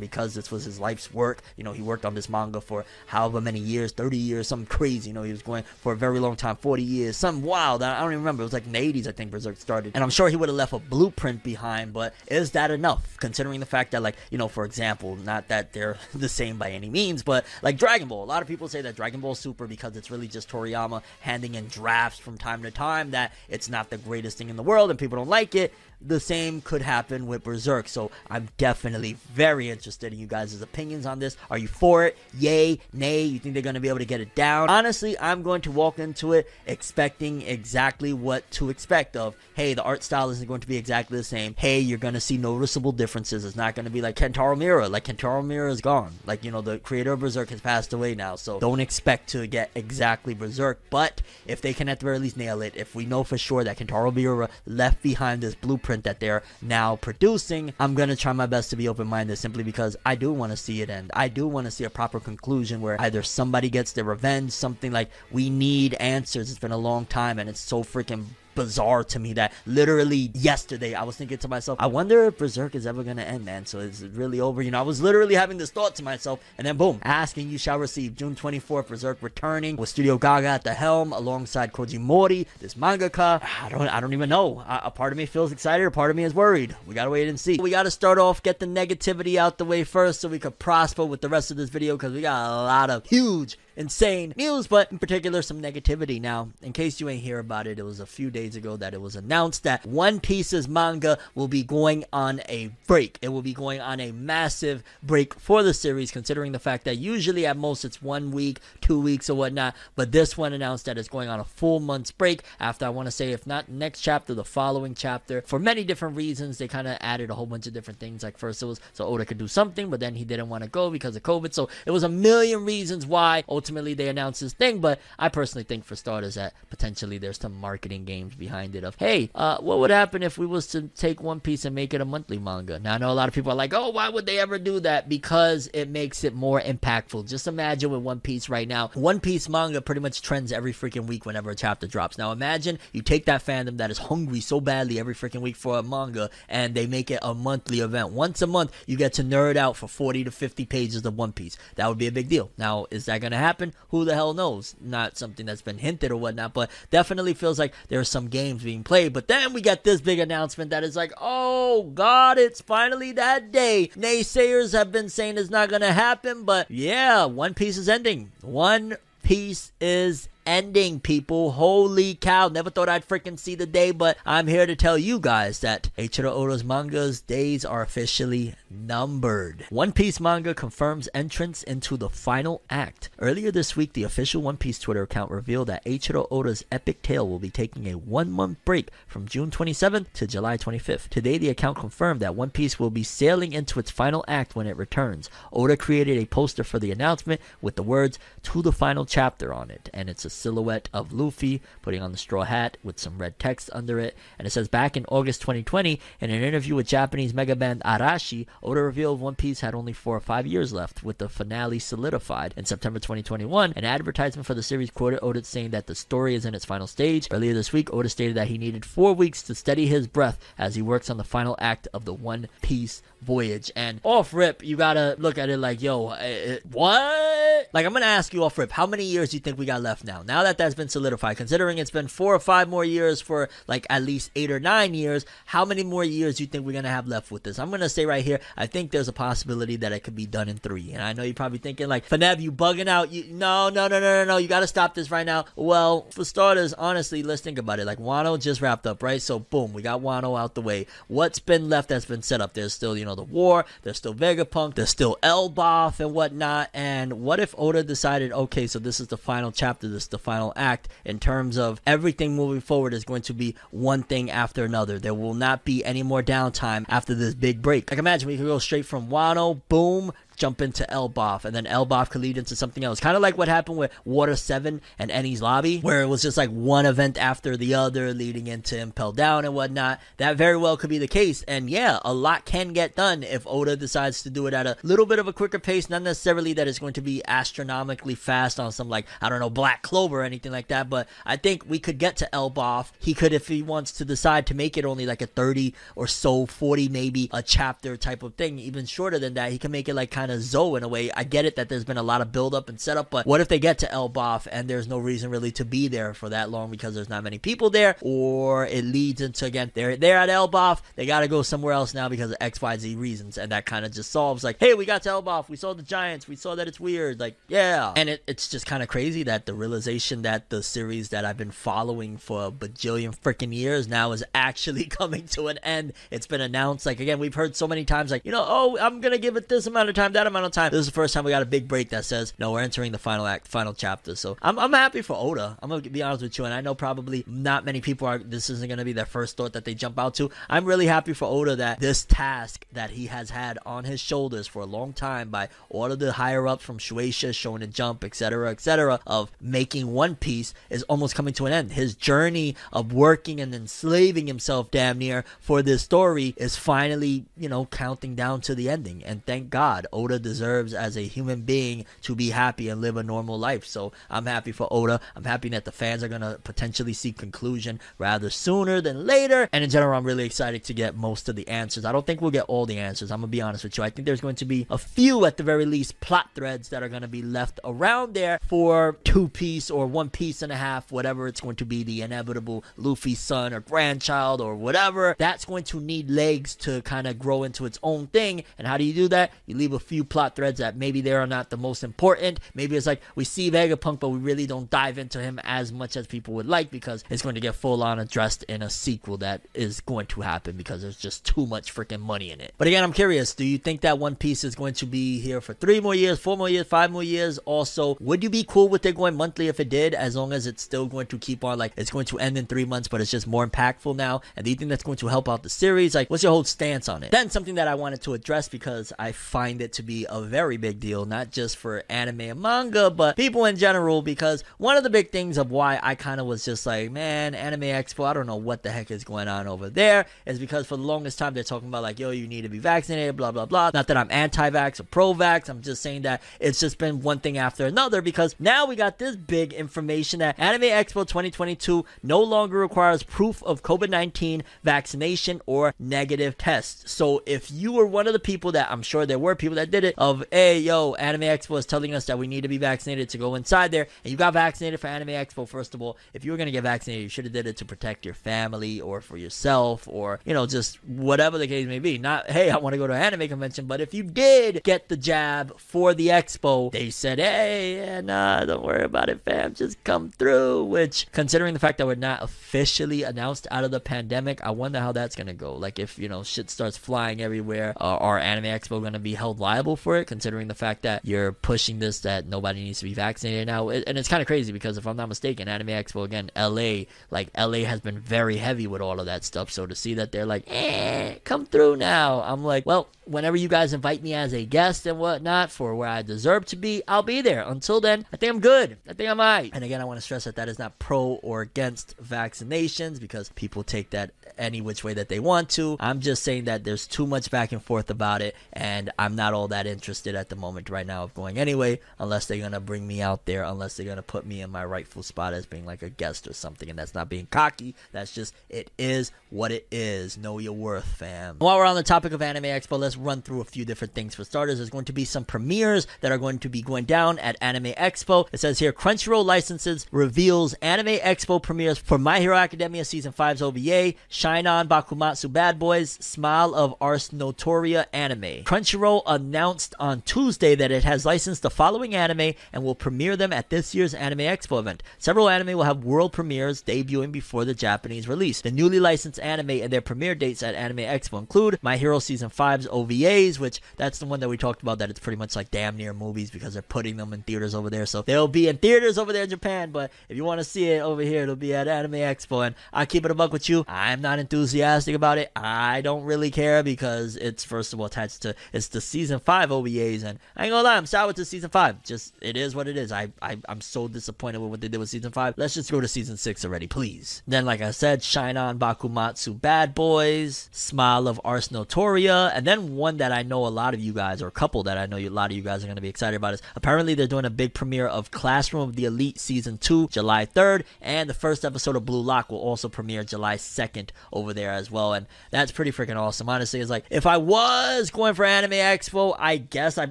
because this was his life's work, you know, he worked on this manga for however many years 30 years, something crazy. You know, he was going for a very long time 40 years, something wild. I don't even remember. It was like in the 80s, I think Berserk started. And I'm sure he would have left a blueprint behind, but is that enough? Considering the fact that, like, you know, for example, not that they're the same by any means, but like Dragon Ball, a lot of people say that Dragon Ball Super because it's really just Toriyama handing in drafts from time to time that it's not the greatest thing in the world and people don't like it. The same could happen with Berserk. So I'm definitely very interested in you guys' opinions on this. Are you for it? Yay, nay? You think they're going to be able to get it down? Honestly, I'm going to walk into it expecting exactly what to expect of. Hey, the art style isn't going to be exactly the same. Hey, you're going to see noticeable differences. It's not going to be like Kentaro Miura. Like Kentaro Miura is gone. Like, you know, the creator of Berserk has passed away now. So don't expect to get exactly Berserk. But if they can at the very least nail it, if we know for sure that Kentaro Miura left behind this blueprint that they're now producing, I'm gonna try my best to be open minded simply because I do want to see it end. I do want to see a proper conclusion where either somebody gets their revenge, something like we need answers. It's been a long time and it's so freaking bizarre to me that literally yesterday I was thinking to myself, I wonder if Berserk is ever gonna end, man. So it's really over. You know, I was literally having this thought to myself, and then boom, asking you shall receive June 24th, Berserk returning with Studio Gaga at the helm alongside Koji Mori, this mangaka. I don't, I don't even know. A, a part of me feels excited, a part of me is worried. We gotta wait and see. We gotta start off, get the negativity out the way first, so we could prosper with the rest of this video because we got a lot of huge insane news, but in particular some negativity. Now, in case you ain't hear about it, it was a few days ago that it was announced that One Piece's manga will be going on a break. It will be going on a massive break for the series, considering the fact that usually at most it's one week, two weeks, or whatnot. But this one announced that it's going on a full month's break after I want to say, if not next chapter, the following chapter. For many different reasons, they kind of added a whole bunch of different things. Like first it was so Oda could do something, but then he didn't want to go because of COVID. So it was a million reasons why ultimately they announced this thing. But I personally think for starters that potentially there's some marketing games behind it of, hey, uh, what would happen if we was to take One Piece and make it a monthly manga? Now I know a lot of people are like, oh, why would they ever do that? Because it makes it more impactful. Just imagine with One Piece right now, One Piece manga pretty much trends every freaking week whenever a chapter drops. Now imagine you take that fandom that is hungry so badly every freaking week for a manga and they make it a monthly event. Once a month, you get to nerd out for 40 to 50 pages of One Piece. That would be a big deal. Now, is that going to happen? Who the hell knows? Not something that's been hinted or whatnot, but definitely feels like there's some games being played. But then we got this big announcement that is like, oh God, it's finally that day. Naysayers have been saying it's not going to happen, but yeah, One Piece is ending. One Piece is ending, people. Holy cow. Never thought I'd freaking see the day, but I'm here to tell you guys that Eiichiro Oda's manga's days are officially numbered. One Piece manga confirms entrance into the final act. Earlier this week, the official One Piece Twitter account revealed that Eiichiro Oda's epic tale will be taking a one month break from June 27th to July 25th. Today, the account confirmed that One Piece will be sailing into its final act when it returns. Oda created a poster for the announcement with the words to the final chapter on it, and it's a silhouette of Luffy putting on the straw hat with some red text under it. And it says back in August 2020, in an interview with Japanese mega band Arashi, Oda revealed One Piece had only four or five years left, with the finale solidified. In September 2021, an advertisement for the series quoted Oda saying that the story is in its final stage. Earlier this week, Oda stated that he needed four weeks to steady his breath as he works on the final act of the One Piece voyage. And off rip, you gotta look at it like, yo, uh, what? Like, I'm gonna ask you off rip, how many years do you think we got left now? Now that that's been solidified, considering it's been four or five more years for like at least eight or nine years, how many more years do you think we're gonna have left with this? I'm gonna say right here, I think there's a possibility that it could be done in three. And I know you're probably thinking like, Fanev, you bugging out? You, no, no, no, no, no, no. You gotta stop this right now. Well, for starters, honestly, let's think about it. Like Wano just wrapped up, right? So boom, we got Wano out the way. What's been left that's been set up? There's still, you know, the war. There's still Vegapunk. There's still Elbaf and whatnot. And what if Oda decided, okay, so this is the final chapter, this is the final act in terms of everything moving forward is going to be one thing after another. There will not be any more downtime after this big break. Like imagine we could go straight from Wano, boom, jump into Elbaf, and then Elbaf could lead into something else. Kind of like what happened with Water 7 and Enies Lobby, where it was just like one event after the other leading into Impel Down and whatnot. That very well could be the case. And yeah, a lot can get done if Oda decides to do it at a little bit of a quicker pace. Not necessarily that it's going to be astronomically fast on some like, I don't know, Black Clover or anything like that, but I think we could get to Elbaf. He could, if he wants to decide to make it only like a 30 or so, 40 maybe a chapter type of thing, even shorter than that, he can make it like kind of Zou in a way. I get it that there's been a lot of build up and setup, but what if they get to Elbaf and there's no reason really to be there for that long because there's not many people there, or it leads into again they're they're at Elbaf, they got to go somewhere else now because of X Y Z reasons, and that kind of just solves like, hey, we got to Elbaf, we saw the Giants, we saw that it's weird, like yeah, and it, it's just kind of crazy that the realization that the series that I've been following for a bajillion freaking years now is actually coming to an end. It's been announced. Like again we've heard so many times like you know oh I'm gonna give it this amount of time that amount of time. This is the first time we got a big break that says, no, we're entering the final act, final chapter. So I'm, I'm happy for Oda. I'm going to be honest with you. And I know probably not many people are, this isn't going to be their first thought that they jump out to. I'm really happy for Oda that this task that he has had on his shoulders for a long time by all of the higher ups from Shueisha, Shonen Jump, etc., etc., of making One Piece is almost coming to an end. His journey of working and enslaving himself damn near for this story is finally, you know, counting down to the ending. And thank God Oda Oda deserves as a human being to be happy and live a normal life. So I'm happy for Oda. I'm happy that the fans are gonna potentially see conclusion rather sooner than later. And in general, I'm really excited to get most of the answers. I don't think we'll get all the answers. I'm gonna be honest with you. I think there's going to be a few at the very least plot threads that are gonna be left around there for two piece or one piece and a half, whatever it's going to be, the inevitable Luffy's son or grandchild or whatever. That's going to need legs to kind of grow into its own thing. And how do you do that? You leave a few plot threads that maybe they are not the most important. Maybe it's like we see Vegapunk, but we really don't dive into him as much as people would like because it's going to get full on addressed in a sequel that is going to happen because there's just too much freaking money in it. But again, I'm curious do you think that One Piece is going to be here for three more years, four more years, five more years? Also, would you be cool with it going monthly if it did, as long as it's still going to keep on, like, it's going to end in three months, but it's just more impactful now? And do you think that's going to help out the series? Like, what's your whole stance on it? Then, something that I wanted to address because I find it to be a very big deal, not just for anime and manga, but people in general, because one of the big things of why I kind of was just like, man, Anime Expo, I don't know what the heck is going on over there, is because for the longest time they're talking about, like, yo, you need to be vaccinated, blah, blah, blah. Not that I'm anti vax or pro vax, I'm just saying that it's just been one thing after another because now we got this big information that Anime Expo 2022 no longer requires proof of COVID 19 vaccination or negative tests. So if you were one of the people that I'm sure there were people that did it, of, hey, yo, Anime Expo is telling us that we need to be vaccinated to go inside there, and you got vaccinated for Anime Expo, first of all, if you were going to get vaccinated, you should have did it to protect your family or for yourself or, you know, just whatever the case may be. Not, hey, I want to go to an anime convention, but if you did get the jab for the expo, they said, hey, yeah, nah, don't worry about it, fam. Just come through. Which, considering the fact that we're not officially announced out of the pandemic, I wonder how that's gonna go. Like, if you know shit starts flying everywhere, uh, are Anime Expo gonna be held liable for it? Considering the fact that you're pushing this that nobody needs to be vaccinated now, it, and it's kind of crazy because if I'm not mistaken, Anime Expo again, LA, like LA has been very heavy with all of that stuff. So to see that they're like, eh, come through now, I'm like, well, whenever you guys invite me as a guest and whatnot for where I deserve to be, I'll be there. Until then, I think I'm good. I think I'm alright. And again, I want to stress that that is not pro or against vaccinations because people take that any which way that they want to. I'm just saying that there's too much back and forth about it, and I'm not all that interested at the moment right now of going anyway, unless they're gonna bring me out there, unless they're gonna put me in my rightful spot as being like a guest or something. And that's not being cocky. That's just it is what it is. Know your worth, fam. While we're on the topic of Anime Expo, let's run through a few different things. For starters, there's going to be some premieres that are going to be going down at Anime Expo. It says here Crunchyroll licenses reveals Anime Expo premieres for My Hero Academia Season 5's OVA, Shine On Bakumatsu Bad Boys, Smile of Ars Notoria anime. Crunchyroll announced on Tuesday that it has licensed the following anime and will premiere them at this year's Anime Expo event. Several anime will have world premieres debuting before the Japanese release. The newly licensed anime and their premiere dates at Anime Expo include My Hero Season 5's OVAs, which that's the one that we talked about that it's pretty much like damn near movies because they're putting them in theaters over there. So they'll be in theaters over there in Japan, but if you want to see it over here, it'll be at Anime Expo. And I keep it a buck with you. I'm not enthusiastic about it. I don't really care because it's first of all attached to it's the season five OVAs, and I ain't gonna lie, I'm sour with the season five. Just it is what it is. I, I I'm so disappointed with what they did with season five. Let's just go to season six already, please. Then, like I said, Shine On Bakumatsu Bad Boys, Smile of Ars Notoria, and then one that I know a lot of you guys, or a couple that I know a lot of you guys are gonna be excited about is apparently they're doing a big premiere of Classroom of the Elite season two, July 3rd, and the first episode of Blue Lock will also premiere July 2nd over there as well, and that's pretty freaking awesome. Honestly, it's like if I was going for Anime Expo, I guess I,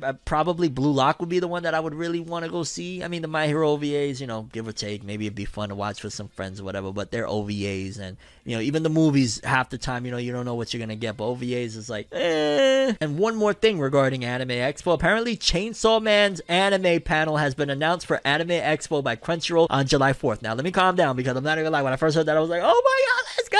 I probably Blue Lock would be the one that I would really want to go see. I mean, the My Hero OVAs, you know, give or take, maybe it'd be fun to watch with some friends or whatever, but they're OVAs, and you know, even the movies, half the time, you know, you don't know what you're gonna get, but OVAs is like, eh. And one more thing regarding Anime Expo, apparently Chainsaw Man's anime panel has been announced for Anime Expo by Crunchyroll on July 4th. Now, let me calm down because I'm not gonna lie. When I first heard that, I was like, oh my god, let's go!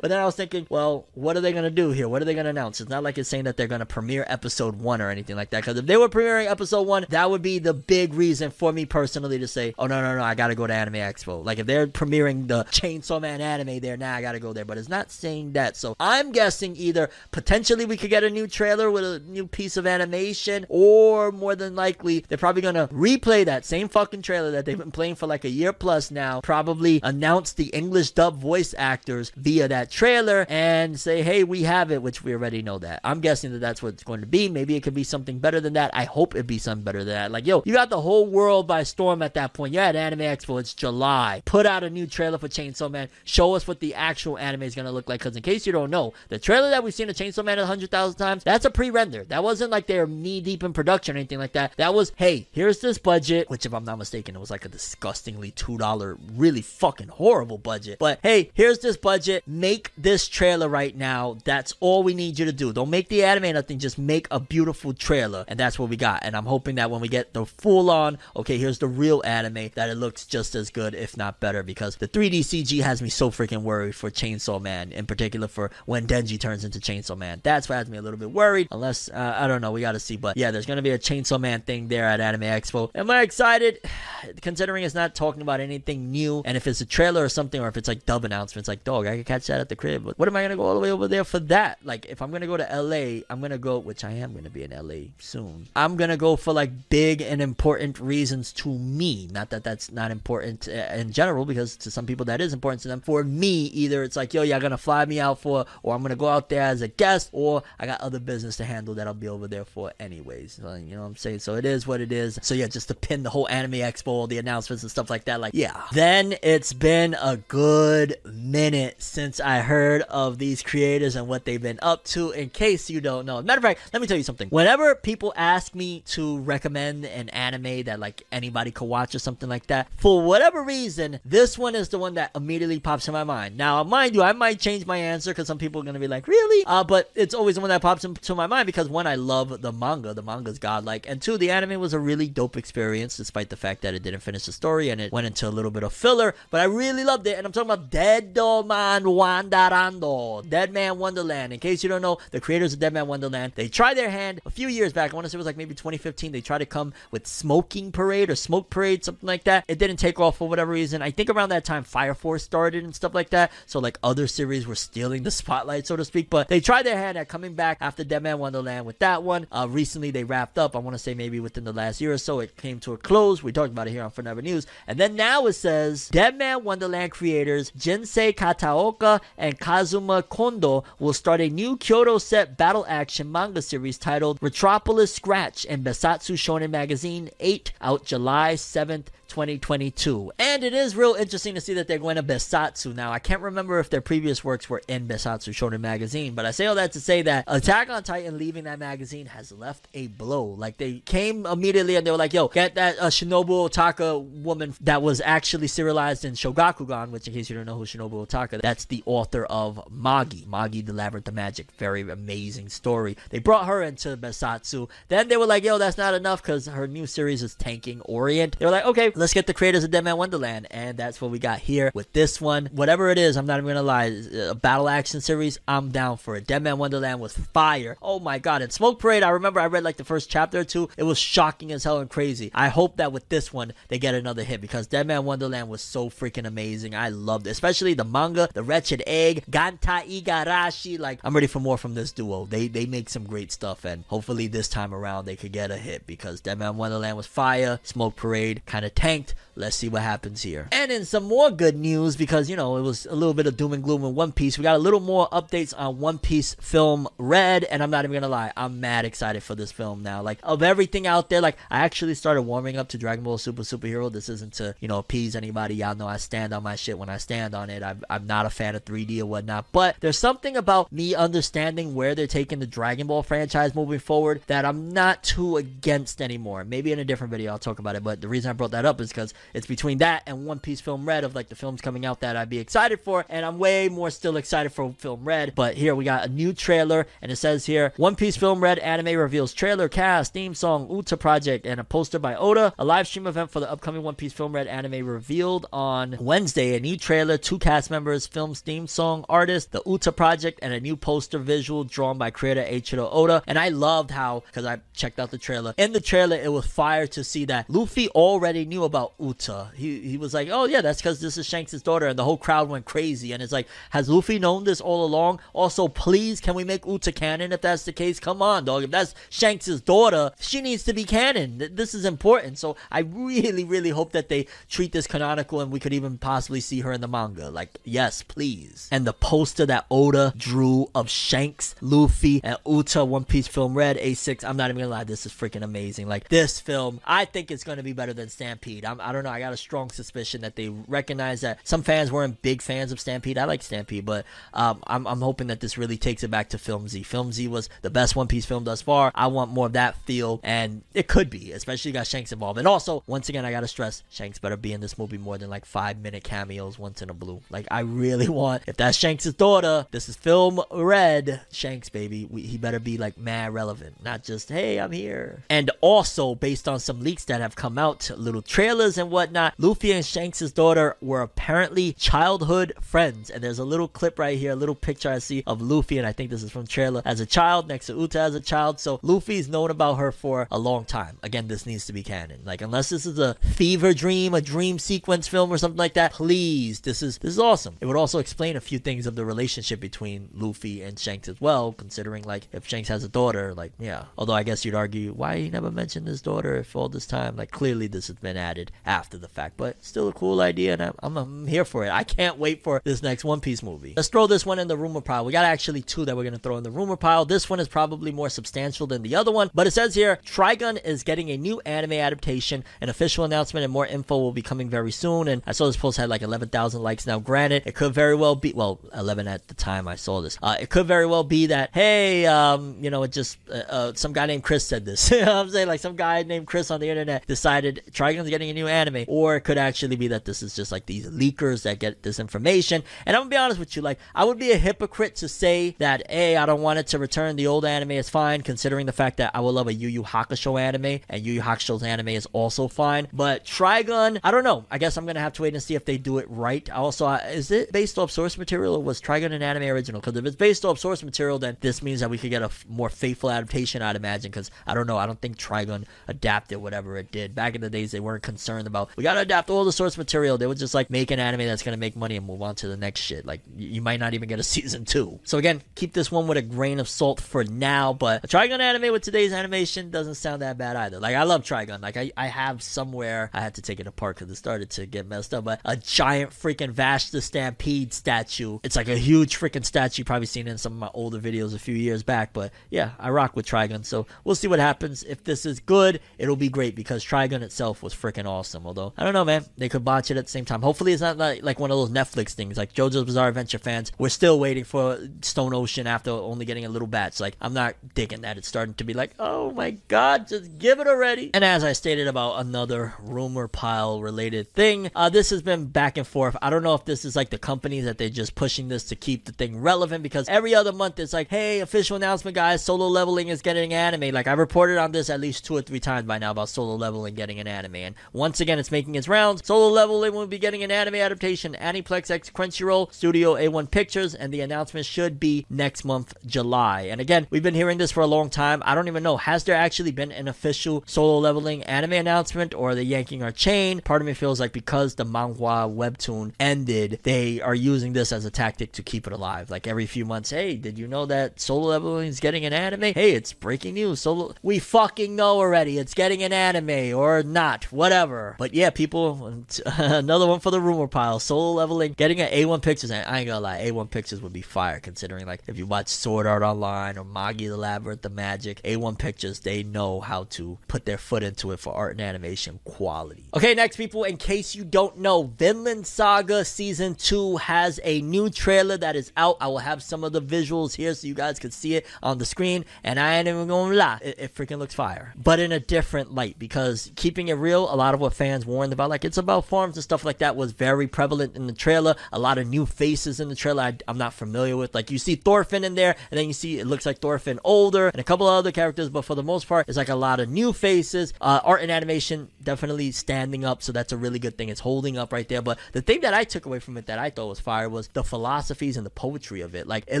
But then I was thinking, well, what are they gonna do here? What are they gonna announce? It's not like it's saying that they're gonna premiere episode one or anything like that. Because if they were premiering episode one, that would be the big reason for me personally to say, oh no no no, I gotta go to Anime Expo. Like if they're premiering the Chainsaw Man anime there, now nah, I gotta go there. But it's not saying that. So I'm guessing either potentially we could get a new trailer with a new piece of animation, or more than likely they're probably gonna replay that same fucking trailer that they've been playing for like a year plus now. Probably announce the English dub voice actors via that trailer and say, hey, we have it, which we already know that. I'm guessing that that's what it's going to be. Maybe it could be something better than that. I hope it be something better than that. Like, yo, you got the whole world by storm at that point. You're at Anime Expo. It's July. Put out a new trailer for Chainsaw Man. Show us what the actual anime is going to look like. Because in case you don't know, the trailer that we've seen of Chainsaw Man a hundred thousand times, that's a pre-render. That wasn't like they're knee deep in production or anything like that. That was, hey, here's this budget, which if I'm not mistaken, it was like a disgustingly two dollar, really fucking horrible budget. But hey, here's this budget. Make this trailer right now. That's all we need you to do. Don't make the anime nothing. Just make a beautiful trailer, and that's what we got. And I'm hoping that when we get the full on, okay, here's the real anime, that it looks just as good, if not better, because the 3D CG has me so freaking worried for Chainsaw Man, in particular for when Denji turns into Chainsaw Man. That's what has me a little bit worried. Unless uh, I don't know, we got to see. But yeah, there's gonna be a Chainsaw Man thing there at Anime Expo. Am I excited? Considering it's not talking about anything new, and if it's a trailer or something, or if it's like dub announcements, like dog, I could catch that at the crib. But what am I gonna go all the way over there for that? Like, if I'm gonna go to LA, I'm gonna go, which I am gonna be in LA soon. I'm gonna go for like big and important reasons to me. Not that that's not important uh, in general, because to some people that is important to them. For me, either it's like, yo, you're gonna fly me out for, or I'm gonna go out there as a guest, or I got other business to handle that I'll be over there for anyways. So, you know what I'm saying? So it is what it is. So yeah, just to pin the whole anime expo, the announcements and stuff like that. Like, yeah. Then it's been a good minute since I heard of these creators and what they've been up to. In case you don't know, matter of fact, let me tell you something. Whenever people ask me to recommend an anime that like anybody could watch or something like that, for whatever reason, this one is the one that immediately pops in my mind. Now, mind you, I might change my answer because some people are gonna be like, really? Uh, but it's always the one that pops into my mind because one, I love the manga. The manga's godlike, and two, the anime was a really dope experience, despite the fact that it didn't finish the story and it went into a little bit of filler. But I really loved it, and I'm talking about Dead Man Wanderando, Dead Man Wonderland. In case you don't know, the creators of Dead Man Wonderland, they tried their hand a few years back. I want to say it was like maybe 2015. They tried to come with Smoking Parade or Smoke Parade, something like that. It didn't take off for whatever reason. I think around that time Fire Force started and stuff like that. So like other series were stealing the spotlight, so to speak. But they tried their hand at coming back after Dead Man Wonderland with that one. Uh, recently they wrapped up. I want to say maybe within the last year or so, it came to a close. We talked about it here on Forever News. And then now it says Dead Man Wonderland creators Jinsei Kataoka and Kazuma Kondo will start a new Kyoto set battle action manga series titled Retropolis Scratch in Bessatsu Shonen Magazine 8 out July 7th. 2022. And it is real interesting to see that they're going to Bessatsu now. I can't remember if their previous works were in Bessatsu Shonen magazine, but I say all that to say that Attack on Titan leaving that magazine has left a blow. Like they came immediately and they were like, "Yo, get that uh, Shinobu Otaka woman that was actually serialized in Shogakukan." Which, in case you don't know who Shinobu Otaka, that's the author of Magi, Magi the Labyrinth of Magic. Very amazing story. They brought her into Bessatsu. Then they were like, "Yo, that's not enough because her new series is tanking Orient." They were like, "Okay, let's get the creators of Dead Man Wonderland," and that's what we got here with this one. Whatever it is, I'm not even gonna lie. Uh, a battle action series, I'm down for it. Dead Man Wonderland was fire. Oh my god! And Smoke Parade, I remember I read like the first chapter or two. It was shocking as hell and crazy. I hope that with this one they get another hit because Dead Man Wonderland was so freaking amazing. I loved it, especially the manga, the Wretched Egg, Ganta Igarashi. Like I'm ready for more from this duo. They they make some great stuff, and hopefully this time around they could get a hit because Dead Man Wonderland was fire. Smoke Parade kind of tanked. Let's see what happens here. And in some more good news, because you know it was a little bit of doom and gloom in One Piece, we got a little more updates on One Piece film Red, and I'm not even gonna lie, I'm mad excited for this film now. Like of everything out there, like I actually started warming up to Dragon Ball Super Superhero. This isn't to you know appease anybody. Y'all know I stand on my shit when I stand on it. I'm, I'm not a fan of 3D or whatnot, but there's something about me understanding where they're taking the Dragon Ball franchise moving forward that I'm not too against anymore. Maybe in a different video I'll talk about it, but the reason I brought that up is because it's between that and One Piece Film Red of like the films coming out that I'd be excited for, and I'm way more still excited for Film Red. But here we got a new trailer, and it says here One Piece Film Red anime reveals trailer, cast, theme song, Uta Project, and a poster by Oda. A live stream event for the upcoming One Piece Film Red anime revealed on Wednesday. A new trailer, two cast members, film's theme song, artist, the Uta Project, and a new poster visual drawn by creator Eiichiro Oda. And I loved how, because I checked out the trailer, in the trailer it was fire to see that Luffy already knew knew about Uta. He he was like, oh yeah, that's because this is Shanks' daughter, and the whole crowd went crazy. And it's like, has Luffy known this all along? Also, please, can we make Uta canon if that's the case? Come on, dog. If that's Shanks' daughter, she needs to be canon. This is important. So I really, really hope that they treat this canonical, and we could even possibly see her in the manga. Like, yes, please. And the poster that Oda drew of Shanks, Luffy, and Uta One Piece film Red A6. I'm not even gonna lie, this is freaking amazing. Like this film, I think it's gonna be better than Stampede. I'm, I don't know. I got a strong suspicion that they recognize that some fans weren't big fans of Stampede. I like Stampede, but um, I'm, I'm hoping that this really takes it back to Film Z. Film Z was the best One Piece film thus far. I want more of that feel, and it could be, especially got Shanks involved. And also, once again, I gotta stress, Shanks better be in this movie more than like five minute cameos once in a blue. Like I really want, if that's Shanks' daughter, this is film red Shanks, baby. We, he better be like mad relevant, not just hey, I'm here. And also, based on some leaks that have come out, little trailers and whatnot, Luffy and Shanks' daughter were apparently childhood friends. And there's a little clip right here, a little picture I see of Luffy, and I think this is from trailer as a child next to Uta as a child. So Luffy's known about her for a long time. Again, this needs to be canon. Like unless this is a fever dream, a dream sequence film or something like that, please, this is this is awesome. It would also explain a few things of the relationship between Luffy and Shanks as well, considering like if Shanks has a daughter, like yeah. Although I guess you'd argue why he never mentioned his daughter if all this time, like clearly this has been added after the fact, but still a cool idea, and I'm, I'm, here for it. I can't wait for this next One Piece movie. Let's throw this one in the rumor pile. We got actually two that we're gonna throw in the rumor pile. This one is probably more substantial than the other one, but it says here Trigun is getting a new anime adaptation. An official announcement and more info will be coming very soon. And I saw this post had like 11,000 likes. Now, granted, it could very well be well 11 at the time I saw this. Uh, it could very well be that hey, um, you know, it just uh, uh, some guy named Chris said this. you know what I'm saying like some guy named Chris on the internet decided Trigun's getting a new anime, or it could actually be that this is just like these leakers that get this information. And I'm gonna be honest with you, like I would be a hypocrite to say that hey, I don't want it to return. The old anime is fine, considering the fact that I would love a Yu Yu Hakusho anime, and Yu Yu Hakusho's anime is also fine. But Trigun, I don't know. I guess I'm gonna have to wait and see if they do it right. Also, is it based off source material or was Trigun an anime original? Because if it's based off source material, then this means that we could get a f- more faithful adaptation. I'd imagine. Because I don't know. I don't think Trigun adapted whatever it did. Back in the days, they weren't concerned about we gotta adapt all the source material. They would just like make an anime that's gonna make money and move on to the next shit. Like you might not even get a season two. So again, keep this one with a grain of salt for now. But Trigun anime with today's animation doesn't sound that bad either. Like I love Trigun. Like I, I have somewhere I had to take it apart because it started to get messed up. But a giant freaking Vash the Stampede statue. It's like a huge freaking statue. You've probably seen in some of my older videos a few years back. But yeah, I rock with Trigun. So we'll see what happens. If this is good, it'll be great because Trigun itself was freaking awesome. Although I don't know, man, they could botch it at the same time. Hopefully, it's not like, like one of those Netflix things like JoJo's Bizarre Adventure fans. We're still waiting for Stone Ocean after only getting a little batch. Like I'm not digging that. It's starting to be like, oh my god, just give it already. And as I stated about another rumor pile related thing, uh, this has been back and forth. I don't know if this is like the companies that they're just pushing this to keep the thing relevant because every other month it's like, hey, official announcement, guys, solo leveling is getting anime. Like I've reported on this at least two or three times by now about solo leveling getting an anime. And once again, it's making its rounds. Solo leveling will be getting an anime adaptation. Aniplex X Crunchyroll, Studio A1 Pictures, and the announcement should be next month, July. And again, we've been hearing this for a long time. I don't even know. Has there actually been an official solo leveling anime announcement or are they yanking our chain? Part of me feels like because the manhwa webtoon ended, they are using this as a tactic to keep it alive. Like every few months, hey, did you know that solo leveling is getting an anime? Hey, it's breaking news. Solo, we fucking know already. It's getting an anime or not, whatever. But yeah, people, another one for the rumor pile. Solo leveling, getting an A1 Pictures. I ain't gonna lie, A1 Pictures would be fire considering like if you watch Sword Art Online or Magi the Labyrinth, The Magic, A1 Pictures, they know how to put their foot into it for art and animation quality. Okay, next people, in case you don't know, Vinland Saga Season 2 has a new trailer that is out. I will have some of the visuals here so you guys can see it on the screen. And I ain't even gonna lie, it, it freaking looks fire. But in a different light because keeping it real, a lot of what fans warned about, like it's about farms and stuff like that, was very prevalent in the trailer. A lot of new faces in the trailer I, I'm not familiar with. Like you see Thorfinn in there, and then you see it looks like Thorfinn older, and a couple of other characters, but for the most part, it's like a lot of new faces. Uh, art and animation definitely standing up, so that's a really good thing. It's holding up right there. But the thing that I took away from it that I thought was fire was the philosophies and the poetry of it. Like it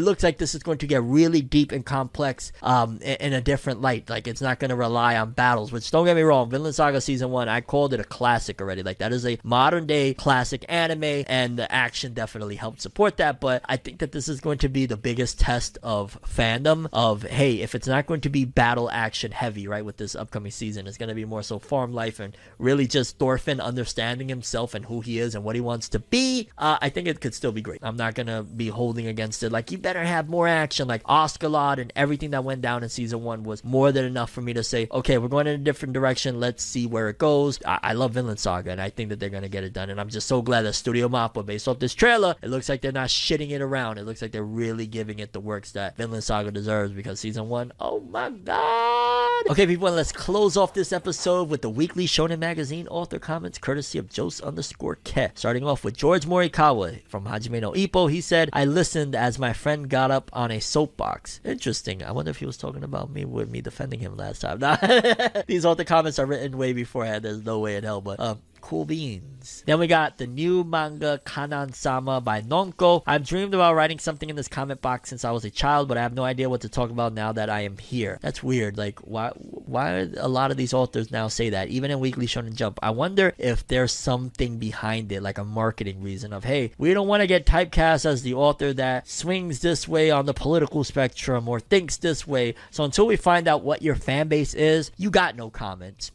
looks like this is going to get really deep and complex um, in, in a different light. Like it's not going to rely on battles, which don't get me wrong, Vinland Saga season one, I called it a classic already. Like that is a modern day classic anime, and the action definitely helped support that. But I think that this is going to be the biggest test of fandom. Of hey, if it's not going to be battle action heavy, right, with this upcoming season, it's going to be more so farm life and really just Thorfinn understanding himself and who he is and what he wants to be. Uh, I think it could still be great. I'm not gonna be holding against it. Like you better have more action. Like Oscar and everything that went down in season one was more than enough for me to say, okay, we're going in a different direction. Let's see where it goes. I, I love Vinland Saga, and I think that they're gonna get it done. And I'm just so glad that Studio Mappa, based off this trailer, it looks like they're not shitting it around. It looks like they're really giving it the works that Vinland Saga deserves because season one, oh my god. Okay, people, let's close off this episode with the weekly Shonen Magazine author comments courtesy of Jose underscore Ke. Starting off with George Morikawa from Hajime no Ippo. He said, I listened as my friend got up on a soapbox. Interesting. I wonder if he was talking about me with me defending him last time. Nah. These author comments are written way beforehand. There's no way in hell, but um, cool beans. Then we got the new manga Kanan Sama by Nonko. I've dreamed about writing something in this comment box since I was a child, but I have no idea what to talk about now that I am here. That's weird. Like, why? Why a lot of these authors now say that? Even in Weekly Shonen Jump, I wonder if there's something behind it, like a marketing reason of, hey, we don't want to get typecast as the author that swings this way on the political spectrum or thinks this way. So until we find out what your fan base is, you got no comments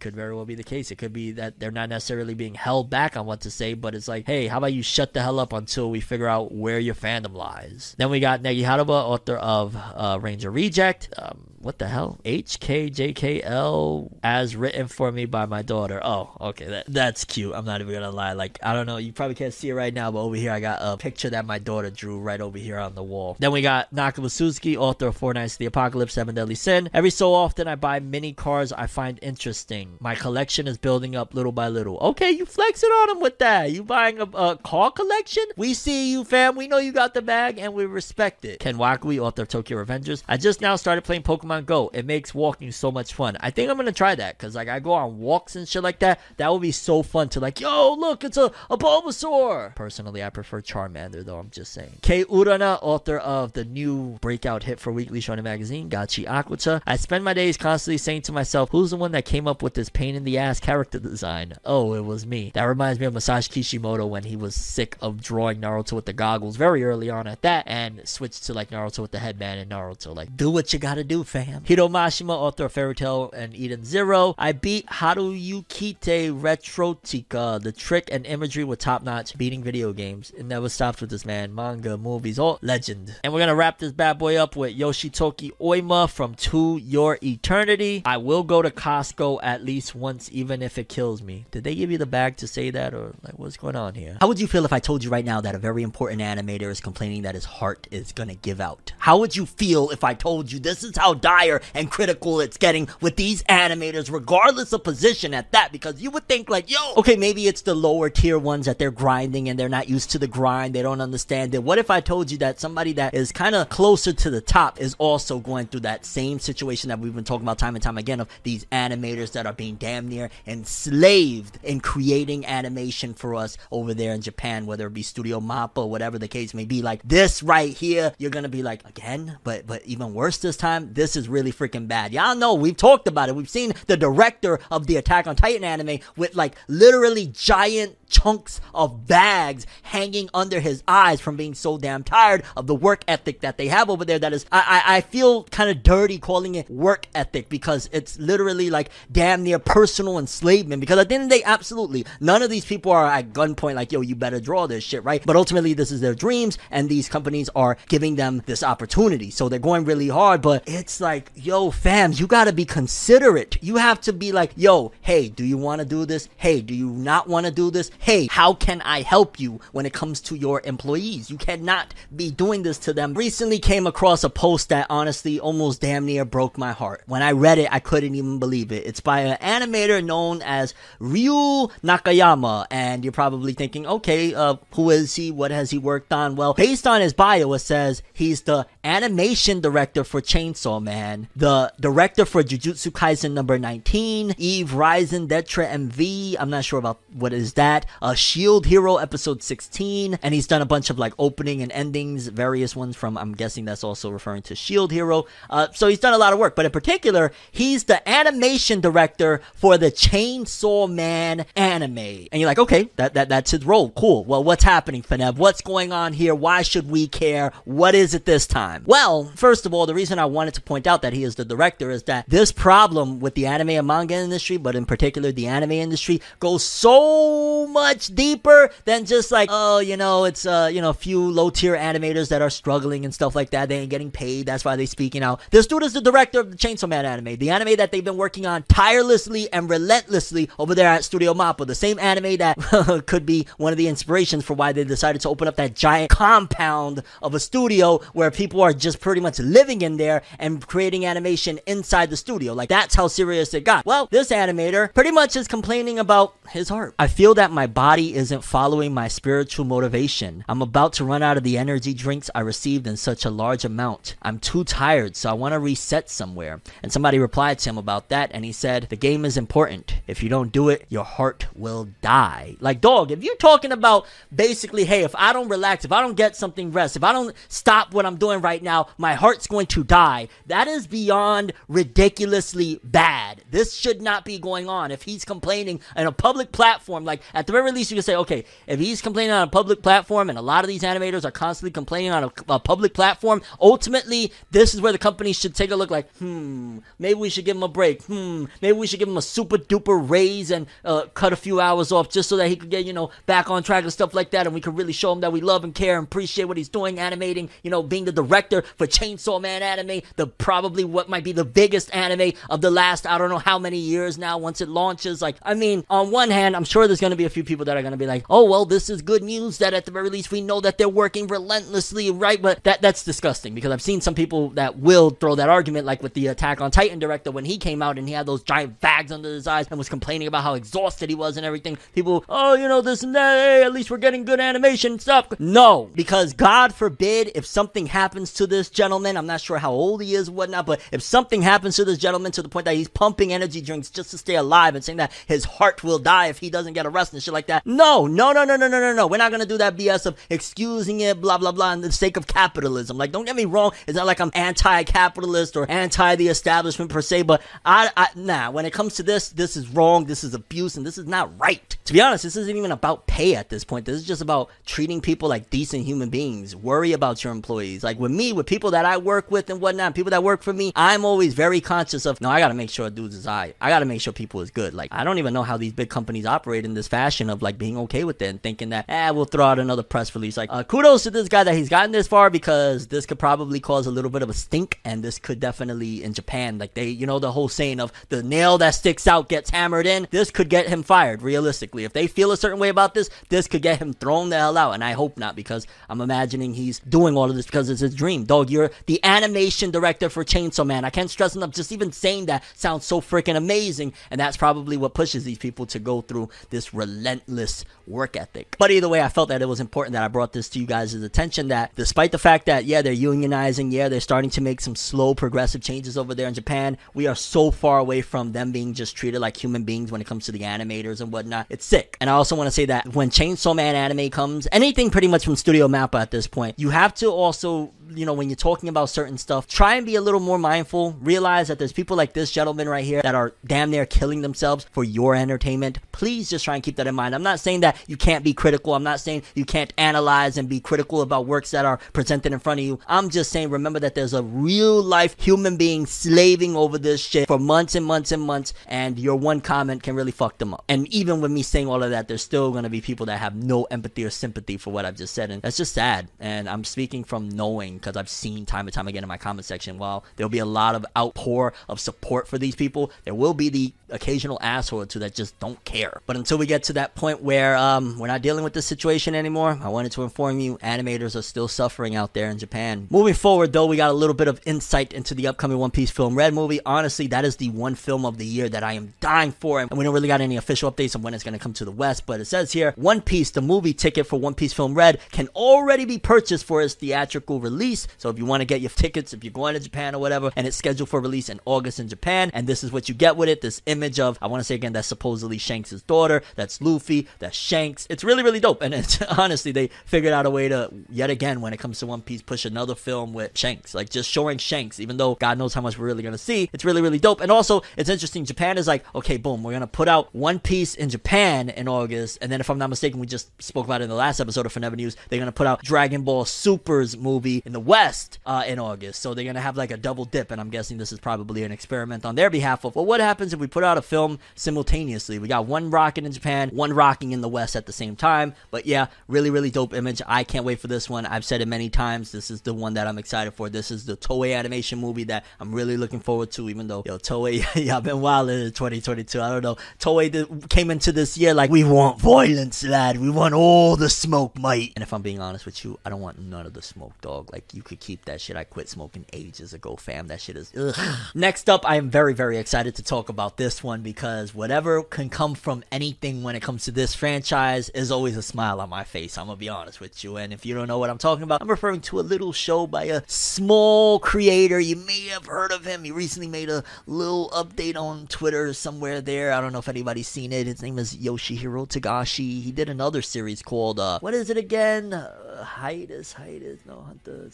could very well be the case. It could be that they're not necessarily being held back on what to say, but it's like, hey, how about you shut the hell up until we figure out where your fandom lies? Then we got Negi Haruba, author of uh, Ranger Reject. Um, what the hell? HKJKL as written for me by my daughter. Oh, okay, that, that's cute. I'm not even gonna lie. Like, I don't know, you probably can't see it right now, but over here I got a picture that my daughter drew right over here on the wall. Then we got Nakaba Suzuki, author of Four Knights of the Apocalypse, Seven Deadly Sin. Every so often I buy mini cars I find interesting. My collection is building up little by little. Okay, you flexing on him with that. You buying a, a car collection? We see you, fam. We know you got the bag and we respect it. Ken Wakui, author of Tokyo Revengers. I just now started playing Pokemon Go. It makes walking so much fun. I think I'm gonna try that because like I go on walks and shit like that. That would be so fun to like, yo, look, it's a, a Bulbasaur. Personally, I prefer Charmander though. I'm just saying. Kei Urana, author of the new breakout hit for Weekly Shonen Magazine, Gachi Akuta. I spend my days constantly saying to myself, who's the one that came up with this pain in the ass character design? Oh, it was me. That reminds me of Masashi Kishimoto when he was sick of drawing Naruto with the goggles very early on at that and switched to like Naruto with the headband and Naruto. Like, do what you gotta do, fam. Hiro Mashima, author of Fairy Tail and Eden Zero. I beat Haruyukite Retrotica. The trick and imagery were top notch, beating video games. It never stops with this man. Manga, movies, all legend. And we're gonna wrap this bad boy up with Yoshitoki Oima from To Your Eternity. I will go to Costco at least once, even if it kills me. Did they give you the bag to say that, or like what's going on here? How would you feel if I told you right now that a very important animator is complaining that his heart is gonna give out? How would you feel if I told you this is how dire and critical it's getting with these animators, regardless of position at that? Because you would think, like, yo, okay, maybe it's the lower tier ones that they're grinding and they're not used to the grind, they don't understand it. What if I told you that somebody that is kind of closer to the top is also going through that same situation that we've been talking about time and time again of these animators that are being damn near enslaved in creating animation for us over there in Japan, whether it be Studio Mappa whatever the case may be. Like this right here, you're gonna be like, again, but but even worse this time, this is really freaking bad. Y'all know we've talked about it. We've seen the director of the Attack on Titan anime with like literally giant chunks of bags hanging under his eyes from being so damn tired of the work ethic that they have over there. That is, I, I, I feel kind of dirty calling it work ethic because it's literally like damn near personal enslavement. Because at the end of the day, absolutely, none of these people are at gunpoint like, yo, you better draw this shit, right? But ultimately, this is their dreams, and these companies are giving them this opportunity. So they're going really hard, but it's like, yo, fam, you gotta be considerate. You have to be like, yo, hey, do you wanna do this? Hey, do you not wanna do this? Hey, how can I help you when it comes to your employees? You cannot be doing this to them. Recently came across a post that honestly almost damn near broke my heart. When I read it, I couldn't even believe it. It's by an animator known as Ryu Nakayama, and you're probably thinking, okay, uh, who is he? What has he worked on? Well, based on his bio, it says he's the animation director for Chainsaw Man. The director for Jujutsu Kaisen number 19, Eve Rising Detra MV, I'm not sure about what is that, uh, Shield Hero episode 16, and he's done a bunch of like opening and endings, various ones from, I'm guessing that's also referring to Shield Hero. Uh, so he's done a lot of work, but in particular, he's the animation director for the Chainsaw Man anime. And you're like, okay, that, that that's his role. Cool. Well, what's happening, Fineb? What's going on here? Why should we care? What is it this time? Well, first of all, the reason I wanted to point out that he is the director is that this problem with the anime and manga industry, but in particular the anime industry, goes so much deeper than just like, oh, you know, it's uh, you know, a few low tier animators that are struggling and stuff like that. They ain't getting paid. That's why they speaking out. This dude is the director of the Chainsaw Man anime, the anime that they've been working on tirelessly and relentlessly over there at Studio Mappa, the same anime that could be one of the inspirations for why they decided to open up that giant compound of a studio where people are just pretty much living in there and creating animation inside the studio. Like that's how serious it got. Well, this animator pretty much is complaining about his heart. I feel that my body isn't following my spiritual motivation. I'm about to run out of the energy drinks I received in such a large amount. I'm too tired, so I want to reset somewhere. And somebody replied to him about that, and he said, The game is important. If you don't do it, your heart will die. Like, dog, if you're talking about basically, hey, if I don't relax, if I don't get something rest, if I don't stop what I'm doing right now, my heart's going to die. That is beyond ridiculously bad. This should not be going on. If he's complaining on a public platform, like at the very least, you can say, okay, if he's complaining on a public platform, and a lot of these animators are constantly complaining on a, a public platform, ultimately, this is where the company should take a look like, hmm, maybe we should give him a break. Hmm, maybe we should give him a super duper raise and uh, cut a few hours off just so that he could get, you know, back on track and stuff like that. And we could really show him that we love and care and appreciate what he's doing, animating, you know, being the director for Chainsaw Man anime, the probably what might be the biggest anime of the last, I don't know how many years now once it launches. Like, I mean, on one hand, I'm sure there's going to be a few people that are going to be like, oh, well, this is good news that at the very least we know that they're working relentlessly, right? But that that's disgusting because I've seen some people that will throw that argument, like with the Attack on Titan director when he came out and he had those giant bags under his eyes and was complaining about how exhausted he was and everything. People, oh, you know, this and that, hey, at least we're getting good animation stuff. No, because God forbid if something happens to this gentleman, I'm not sure how old he is, whatnot, but if something happens to this gentleman to the point that he's pumping energy drinks just to stay alive and saying that his heart will die if he doesn't get arrested and shit like that. No, no, no, no, no, no, no, no. We're not gonna do that BS of excusing it, blah blah blah, in the sake of capitalism. Like, don't get me wrong. It's not like I'm anti-capitalist or anti the establishment per se, but I, I, nah. When it comes to this, this is wrong. This is abuse, and this is not right. To be honest, this isn't even about pay at this point. This is just about treating people like decent human beings. Worry about your employees. Like with me, with people that I work with and whatnot, people that work for me, I'm always very conscious of. No, I gotta make sure dudes is I. I gotta make sure people is good. Like I don't even know how these big companies operate in this fashion of like being okay with it and thinking that, eh, we'll throw out another press release. Like, uh, kudos to this guy that he's gotten this far because this could probably cause a little bit of a stink, and this could definitely in Japan, like they, you know, the whole saying of the nail that sticks out gets hammered in. This could get him fired. Realistically, if they feel a certain way about this, this could get him thrown the hell out, and I hope not because I'm imagining he's doing all of this because it's his dream. Dog, you're the animation director for Chainsaw Man. I can't stress enough. Just even saying that sounds so freaking amazing, and that's probably what pushes these people to go through this relentless work ethic. But either way, I felt that it was important that I brought this to you guys' attention that despite the fact that, yeah, they're unionizing, yeah, they're starting to make some slow progressive changes over there in Japan, we are so far away from them being just treated like human beings when it comes to the animators and whatnot. It's sick. And I also want to say that when Chainsaw Man anime comes, anything pretty much from Studio Mappa at this point, you have to also you know, when you're talking about certain stuff, try and be a little more mindful. Realize that there's people like this gentleman right here that are damn near killing themselves for your entertainment. Please just try and keep that in mind. I'm not saying that you can't be critical. I'm not saying you can't analyze and be critical about works that are presented in front of you. I'm just saying remember that there's a real life human being slaving over this shit for months and months and months, and your one comment can really fuck them up. And even with me saying all of that, there's still gonna be people that have no empathy or sympathy for what I've just said, and that's just sad. And I'm speaking from knowing because I've seen time and time again in my comment section. While there'll be a lot of outpour of support for these people, there will be the occasional asshole or two that just don't care. But until we get to that point where um, we're not dealing with this situation anymore, I wanted to inform you animators are still suffering out there in Japan. Moving forward, though, we got a little bit of insight into the upcoming One Piece film Red movie. Honestly, that is the one film of the year that I am dying for, and we don't really got any official updates on when it's going to come to the West. But it says here One Piece, the movie ticket for One Piece Film Red, can already be purchased for its theatrical release. So if you want to get your tickets, if you're going to Japan or whatever, and it's scheduled for release in August in Japan, and this is what you get with it this image of, I want to say again, that's supposedly Shanks' daughter, that's Luffy, that's Shanks. It's really, really dope. And it's honestly, they figured out a way to, yet again, when it comes to One Piece, push another film with Shanks. Like just showing Shanks, even though God knows how much we're really going to see, it's really, really dope. And also, it's interesting. Japan is like, okay, boom, we're going to put out One Piece in Japan in August. And then, if I'm not mistaken, we just spoke about it in the last episode of Forever News, they're going to put out Dragon Ball Super's movie in the West uh, in August. So they're going to have like a double dip. And I'm guessing this is probably an experiment on their behalf of, well, what happens if we put out a film simultaneously? We got one rocking in Japan, one rocking in the West at the same time. But yeah, really, really dope image. I can't wait for this one. I've said it many times. This is the one that I'm excited for. This is the Toei animation movie that I'm really looking forward to, even though, yo, Toei, I've been wild in 2022. I don't know. Toei did, came into this year like, we want violence, lad. We want all the smoke, mate. And if I'm being honest with you, I don't want none of the smoke, dog. Like, you could keep that shit. I quit smoking ages ago, fam. That shit is, ugh. Next up, I am very, very excited to talk about this one because whatever can come from anything when it comes to this franchise is always a smile on my face. I'm gonna be honest with you. And if you don't know what I'm talking about, I'm referring to a little show by a small creator. You may have heard of him. He recently made a little update on Twitter somewhere there. I don't know if anybody's seen it. His name is Yoshihiro Togashi. He did another series called uh, what is it again? Uh, Hiatus, Hiatus, no Hunter,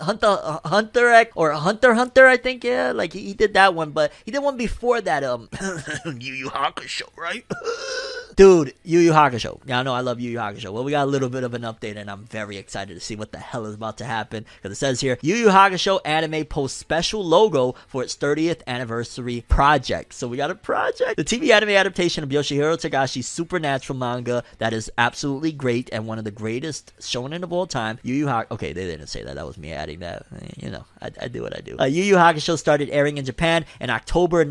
Hunter, Hunter or Hunter Hunter. I think yeah, like he, he did that one, but he did one before that. Um, Yu Yu Hakusho, right? Dude, Yu Yu Hakusho. Y'all know I love Yu Yu Hakusho. Well, we got a little bit of an update, and I'm very excited to see what the hell is about to happen. Because it says here, Yu Yu Hakusho anime posts special logo for its 30th anniversary project. So we got a project. The TV anime adaptation of Yoshihiro Togashi's supernatural manga that is absolutely great and one of the greatest shonen of all time. Yu Yu Hakusho. Okay, they didn't say that. That was me adding that. You know, I, I do what I do. Uh, Yu Yu Hakusho started airing in Japan in October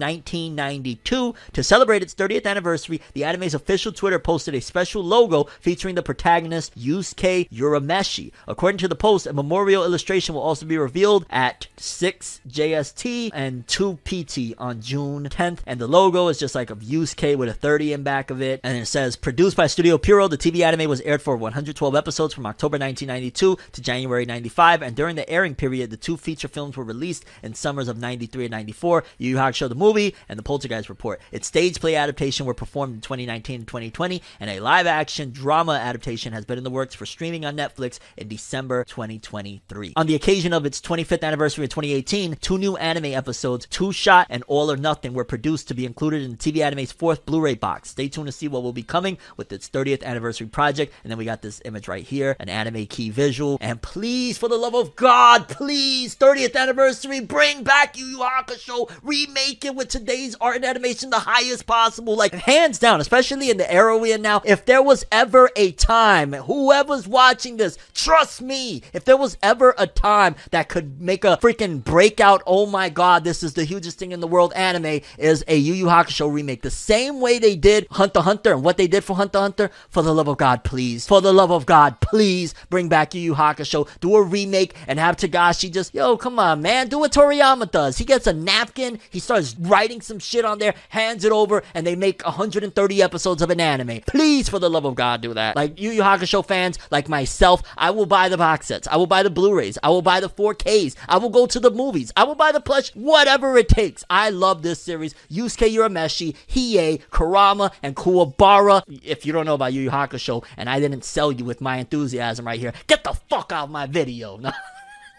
1992 to celebrate its 30th anniversary. The anime's official Twitter posted a special logo featuring the protagonist Yusuke Urameshi. According to the post, a memorial illustration will also be revealed at 6 JST and 2 PT on June 10th. And the logo is just like of Yusuke with a 30 in back of it. And it says, produced by Studio Pierrot, the TV anime was aired for 112 episodes from October 1992 to January 95. And during the airing period, the two feature films were released in summers of 93 and 94. Yu Yu Hakusho the movie and the Poltergeist Report. Its stage play adaptation were performed in 2019 and 2020, and a live action drama adaptation has been in the works for streaming on Netflix in December 2023. On the occasion of its 25th anniversary in 2018, two new anime episodes, Two Shot and All or Nothing, were produced to be included in the TV anime's fourth Blu-ray box. Stay tuned to see what will be coming with its 30th anniversary project. And then we got this image right here, an anime key visual. And please, for the love of God, please, 30th anniversary, bring back Yu Yu Hakusho, remake it with today's art and animation the highest possible, like hands down, especially in the era we're in now. If there was ever a time, whoever's watching this, trust me, if there was ever a time that could make a freaking breakout, oh my god, this is the hugest thing in the world anime, is a Yu Yu Hakusho remake. The same way they did Hunter Hunter and what they did for Hunter Hunter. For the love of God, please. For the love of God, please bring back Yu Yu Hakusho. Do a remake and have Togashi just, yo, come on, man. Do what Toriyama does. He gets a napkin, he starts writing some shit on there, hands it over, and they make 130 episodes of an anime. Please, for the love of God, do that. Like Yu Yu Hakusho fans, like myself, I will buy the box sets. I will buy the Blu-rays. I will buy the 4Ks. I will go to the movies. I will buy the plush, whatever it takes. I love this series. Yusuke Urameshi, Hiei, Kurama, and Kuwabara. If you don't know about Yu Yu Hakusho, and I didn't sell you with my enthusiasm right here, get the fuck out of my video.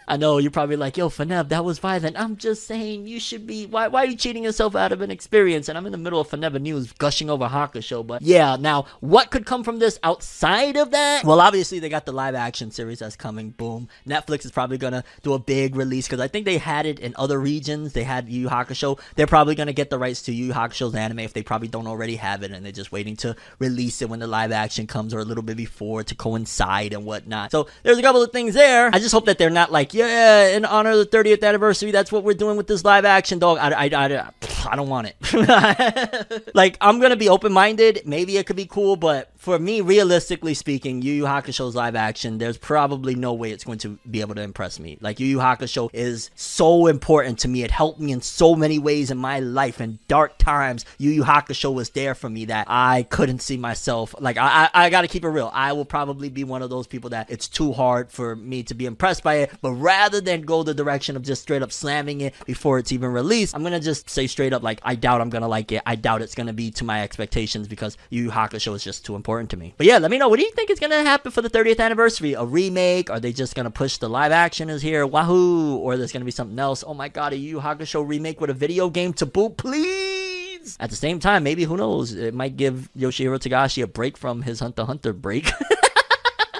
I know you're probably like, yo, Fanev, that was violent. I'm just saying you should be. Why, why are you cheating yourself out of an experience? And I'm in the middle of Faneva News gushing over Hakusho. But yeah, now, what could come from this outside of that? Well, obviously, they got the live action series that's coming. Boom. Netflix is probably to do a big release because I think they had it in other regions. They had Yu Hakusho. They're probably to get the rights to Yu Hakusho's anime if they probably don't already have it and they're just waiting to release it when the live action comes or a little bit before to coincide and whatnot. So there's a couple of things there. I just hope that they're not like, yeah, in honor of the 30th anniversary, that's what we're doing with this live action dog. I, I, I, I don't want it. like, I'm gonna be open minded. Maybe it could be cool, but for me, realistically speaking, Yu Yu Hakusho's live action, there's probably no way it's going to be able to impress me. Like, Yu Yu Hakusho is so important to me. It helped me in so many ways in my life. In dark times, Yu Yu Hakusho was there for me that I couldn't see myself. Like, I, I, I gotta keep it real. I will probably be one of those people that it's too hard for me to be impressed by it. But rather than go the direction of just straight up slamming it before it's even released, I'm gonna just say straight up, like, I doubt I'm gonna like it. I doubt it's gonna be to my expectations because Yu Yu Hakusho is just too important to me. But yeah, let me know. What do you think is gonna happen for the 30th anniversary? A remake? Are they just gonna push the live action is here? Wahoo! Or there's gonna be something else? Oh my god, a Yu Hakusho remake with a video game to boot, please! At the same time, maybe who knows? It might give Yoshihiro Togashi a break from his Hunter Hunter break.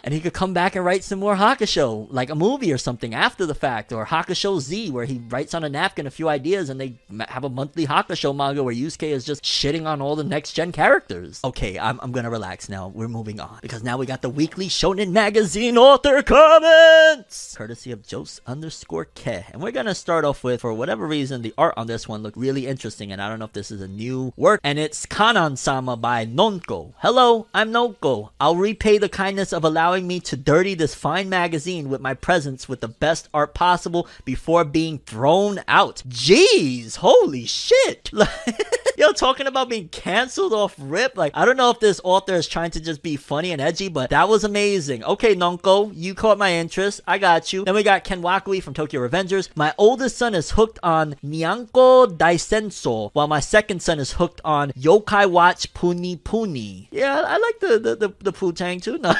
and he could come back and write some more Hakusho, like a movie or something after the fact, or Hakusho Z, where he writes on a napkin a few ideas and they have a monthly Hakusho manga where Yusuke is just shitting on all the next gen characters. Okay, I'm, I'm gonna relax now. We're moving on because now we got the weekly Shonen Magazine author comments, courtesy of Jose underscore Ke, and we're gonna start off with, for whatever reason, the art on this one looked really interesting, and I don't know if this is a new work, and it's Kanan Sama by Nonko. Hello, I'm Nonko. I'll repay the kindness of allowing me to dirty this fine magazine with my presence with the best art possible before being thrown out. Jeez, holy shit. Yo, talking about being canceled off rip. Like, I don't know if this author is trying to just be funny and edgy, but that was amazing. Okay, Nonko, you caught my interest. I got you. Then we got Ken Wakui from Tokyo Revengers. My oldest son is hooked on Nyanko Daisenso, while my second son is hooked on Yokai Watch Puni Puni. Yeah, I like the the, the, the Poo-Tang too. No.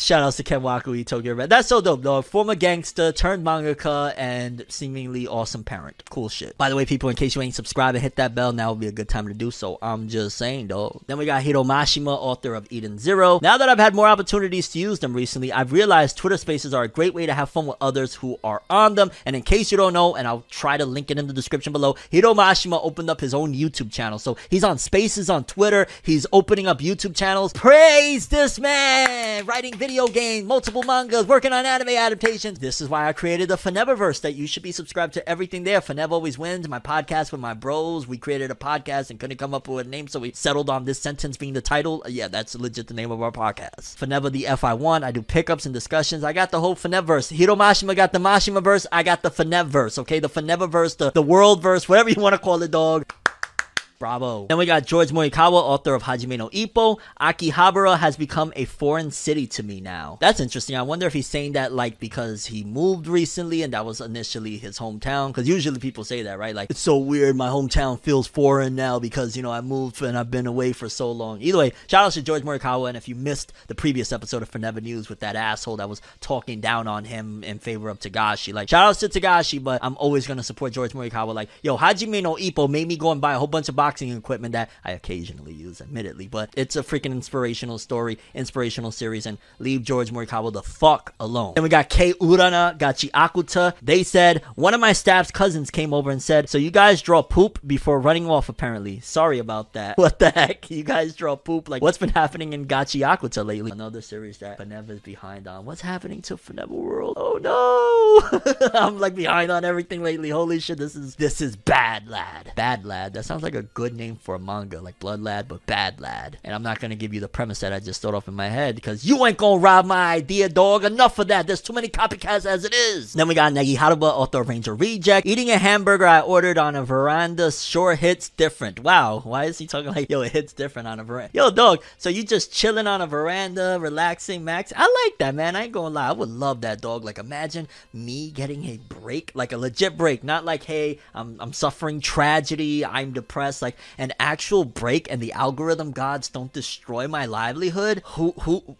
Shout outs to Ken Wakui, Tokyo Red. That's so dope, though. Former gangster, turned mangaka, and seemingly awesome parent. Cool shit. By the way, people, in case you ain't subscribed and hit that bell, now would be a good time to do so. I'm just saying, though. Then we got Hiro Mashima, author of Eden Zero. Now that I've had more opportunities to use them recently, I've realized Twitter spaces are a great way to have fun with others who are on them. And in case you don't know, and I'll try to link it in the description below, Hiro Mashima opened up his own YouTube channel. So he's on spaces on Twitter. He's opening up YouTube channels. Praise this man! Writing video games, multiple mangas, working on anime adaptations. This is why I created the Faneververse that you should be subscribed to everything there. Fanev always wins. My podcast with my bros. We created a podcast and couldn't come up with a name, so we settled on this sentence being the title. Uh, yeah, that's legit the name of our podcast. Faneva the FI1. I do pickups and discussions. I got the whole Faneverse. Hiro Mashima got the Mashima verse. I got the Fanevverse. Okay, the Faneververse, the the world verse, whatever you want to call it, dog. Bravo. Then we got George Morikawa, author of Hajime no Ippo. Akihabara has become a foreign city to me now. That's interesting. I wonder if he's saying that like because he moved recently and that was initially his hometown. Because usually people say that, right? Like, it's so weird. My hometown feels foreign now because, you know, I moved and I've been away for so long. Either way, shout out to George Morikawa. And if you missed the previous episode of Forever News with that asshole that was talking down on him in favor of Togashi, like, shout out to Togashi, but I'm always going to support George Morikawa. Like, yo, Hajime no Ippo made me go and buy a whole bunch of boxing equipment that I occasionally use, admittedly, but it's a freaking inspirational story, inspirational series, and leave George Morikawa the fuck alone. Then we got Kei Urana, Gachi Akuta. They said, one of my staff's cousins came over and said, so you guys draw poop before running off, apparently. Sorry about that. What the heck? You guys draw poop? Like, what's been happening in Gachi Akuta lately? Another series that Faneva is behind on. What's happening to Faneva World? Oh no! I'm like behind on everything lately. Holy shit, this is, this is bad, lad. Bad lad. That sounds like a good name for a manga, like Blood Lad, but Bad Lad. And I'm not gonna give you the premise that I just thought off in my head because you ain't gonna rob my idea, dog. Enough of that. There's too many copycats as it is. Then we got Negi Haruba, author of Ranger Reject. Eating a hamburger I ordered on a veranda sure hits different. Wow, why is he talking like, yo, it hits different on a veranda? Yo, dog, so you just chilling on a veranda, relaxing, max? I like that, man. I ain't gonna lie. I would love that, dog. Like, imagine me getting a break, like a legit break, not like, hey, I'm, I'm suffering tragedy, I'm depressed, like an actual break and the algorithm gods don't destroy my livelihood. Who, who,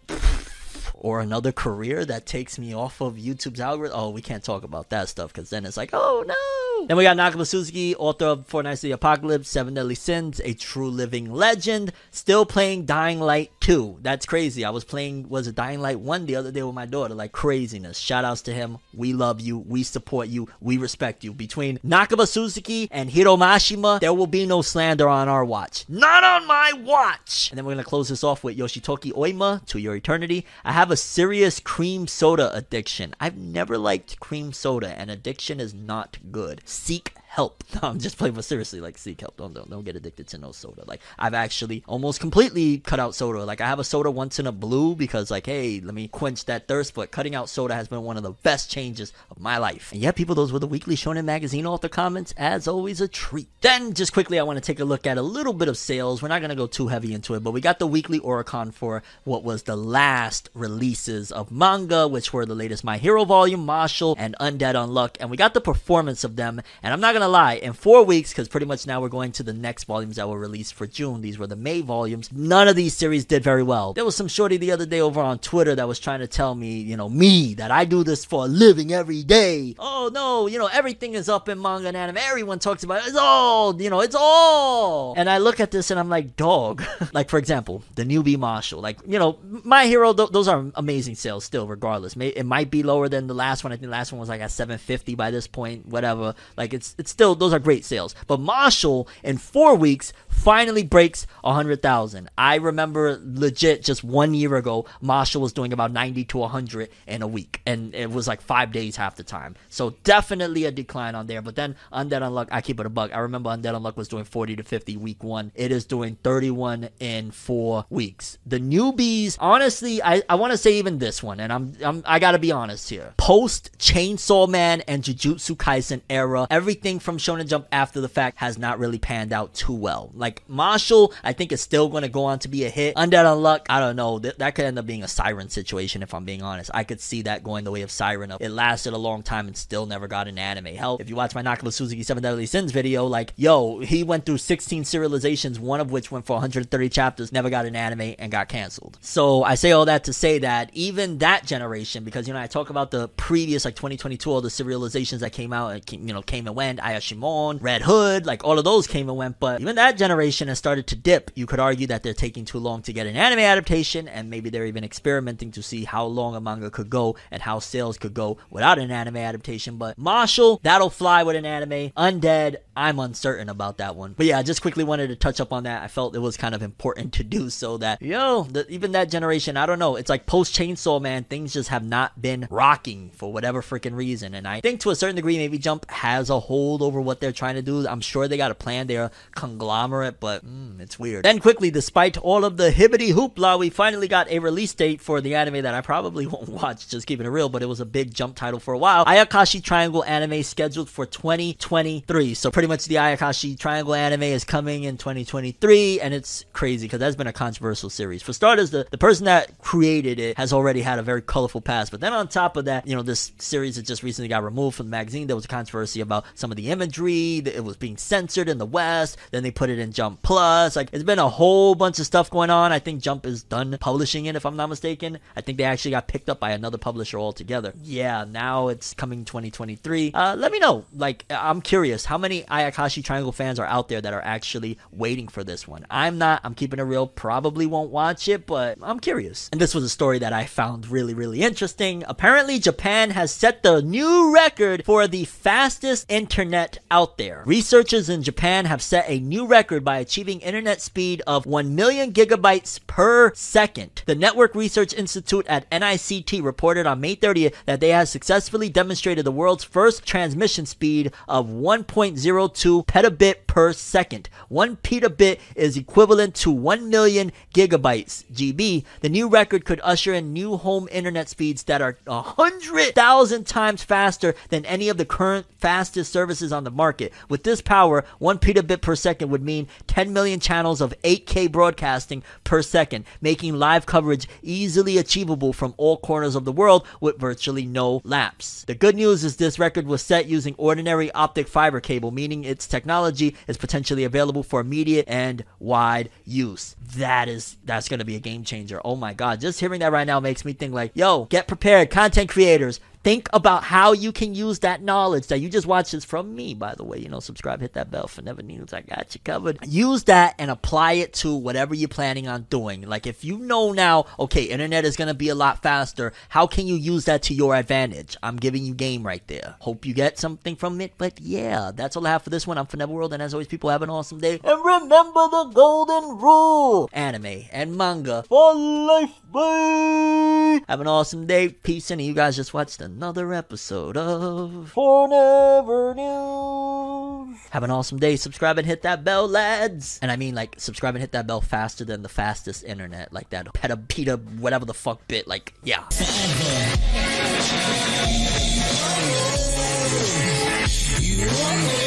or another career that takes me off of YouTube's algorithm. Oh, we can't talk about that stuff because then it's like, oh no. Then we got Nakaba Suzuki, author of Four Knights of the Apocalypse, Seven Deadly Sins, a true living legend, still playing Dying Light 2. That's crazy. I was playing, was it Dying Light 1 the other day with my daughter? Like craziness. Shout outs to him. We love you. We support you. We respect you. Between Nakaba Suzuki and Hiro Mashima, there will be no slander on our watch. Not on my watch! And then we're gonna close this off with Yoshitoki Oima, To Your Eternity. I have a serious cream soda addiction. I've never liked cream soda, and addiction is not good. Seek help. No, I'm just playing, but seriously, like seek help. Don't, don't don't get addicted to no soda. Like I've actually almost completely cut out soda. Like I have a soda once in a blue because like, hey, let me quench that thirst. But cutting out soda has been one of the best changes of my life. And yeah, people, those were the weekly Shonen Magazine author comments. As always, a treat. Then just quickly, I want to take a look at a little bit of sales. We're not gonna go too heavy into it, but we got the weekly Oricon for what was the last releases of manga, which were the latest My Hero volume, Mashle, and Undead Unluck. And we got the performance of them. And I'm not gonna lie, in four weeks, because pretty much now we're going to the next volumes that were released for June. These were the May volumes. None of these series did very well. There was some shorty the other day over on Twitter that was trying to tell me, you know, me, that I do this for a living every day. Oh no, you know, everything is up in manga and anime. Everyone talks about it. It's all, you know, it's all. And I look at this and I'm like, dog. like, for example, the newbie Mashle. Like, you know, My Hero, th- those are amazing sales still, regardless. It might be lower than the last one. I think the last one was like at 750 by this point, whatever. Like, it's, it's still, those are great sales. But Mashle, in four weeks, finally breaks 100,000. I remember legit just one year ago, Mashle was doing about 90 to 100 in a week. And it was like five days half the time. So definitely a decline on there. But then Undead Unluck, I keep it a bug. I remember Undead Unluck was doing 40 to 50 week one. It is doing 31 in four weeks. The newbies, honestly, I, I want to say even this one, and I'm, I'm I gotta be honest here. Post Chainsaw Man and Jujutsu Kaisen era, everything from Shonen Jump after the fact has not really panned out too well. Like Mashle, I think is still going to go on to be a hit. Undead Unluck, I don't know. Th- that could end up being a Psyren situation if I'm being honest. I could see that going the way of Psyren. It lasted a long time and still never got an anime. Hell, if you watch my Nakaba Suzuki 7 Deadly Sins video, like, yo, he went through 16 serializations, one of which went for 130 chapters, never got an anime, and got canceled. So I say all that to say that even that generation, because, you know, I talk about the previous, like 2022, all the serializations that came out, and you know, came and went, Ayashimon, Red Hood, like all of those came and went, but even that generation has started to dip. You could argue that they're taking too long to get an anime adaptation, and maybe they're even experimenting to see how long a manga could go and how sales could go without an anime adaptation. But Mashle, that'll fly with an anime. Undead, I'm uncertain about that one. But yeah, I just quickly wanted to touch up on that. I felt it was kind of important to do so that, yo, the, even that generation, I don't know. It's like post Chainsaw Man, things just have not been rocking for whatever freaking reason. And I think to a certain degree, maybe Jump has a hold over what they're trying to do. I'm sure they got a plan. They're a conglomerate, but mm, it's weird. Then quickly, despite all of the hibbity hoopla, we finally got a release date for the anime that I probably won't watch, just keeping it real, but it was a big Jump title for a while. Ayakashi Triangle anime scheduled for 2023. So pretty much the Ayakashi Triangle anime is coming in 2023, and it's crazy because that's been a controversial series. For starters, the, the person that created it has already had a very colorful past, but then on top of that, you know, this series that just recently got removed from the magazine, there was a controversy about some of the imagery, it was being censored in the West, then they put it in Jump Plus. Like, it's been a whole bunch of stuff going on. I think Jump is done publishing it, if I'm not mistaken. I think they actually got picked up by another publisher altogether. Yeah, now it's coming 2023. Uh, let me know. Like, I'm curious, how many Ayakashi Triangle fans are out there that are actually waiting for this one? I'm not. I'm keeping it real. Probably won't watch it, but I'm curious. And this was a story that I found really, really interesting. Apparently, Japan has set the new record for the fastest internet out there. Researchers in Japan have set a new record by achieving internet speed of 1 million gigabytes per second. The Network Research Institute at NICT reported on May 30th that they have successfully demonstrated the world's first transmission speed of 1.02 petabit per second. 1 petabit is equivalent to 1 million gigabytes GB. The new record could usher in new home internet speeds that are 100,000 times faster than any of the current fastest services on the market. With this power, 1 petabit per second would mean 10 million channels of 8K broadcasting per second, making live coverage easily achievable from all corners of the world with virtually no lapse. The good news is this record was set using ordinary optic fiber cable, meaning its technology is potentially available for immediate and wide use. That is that's going to be a game changer. Oh my god, just hearing that right now makes me think like, yo, get prepared content creators Think about how you can use that knowledge that you just watched this from me, by the way. You know, subscribe, hit that bell for never news. I got you covered. Use that and apply it to whatever you're planning on doing. Like if you know now, okay, internet is gonna be a lot faster. How can you use that to your advantage? I'm giving you game right there. Hope you get something from it. But yeah, that's all I have for this one. I'm Forever World, and as always, people have an awesome day. And remember the golden rule: anime and manga for life. Bye. Have an awesome day. Peace, and you guys just watched another episode of Forever News. Have an awesome day. Subscribe and hit that bell, lads. And I mean, like, subscribe and hit that bell faster than the fastest internet, like that peta peta whatever the fuck bit. Like, yeah. So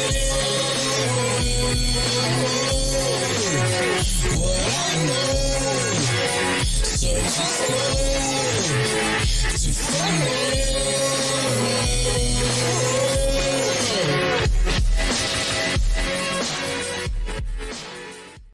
Yeah.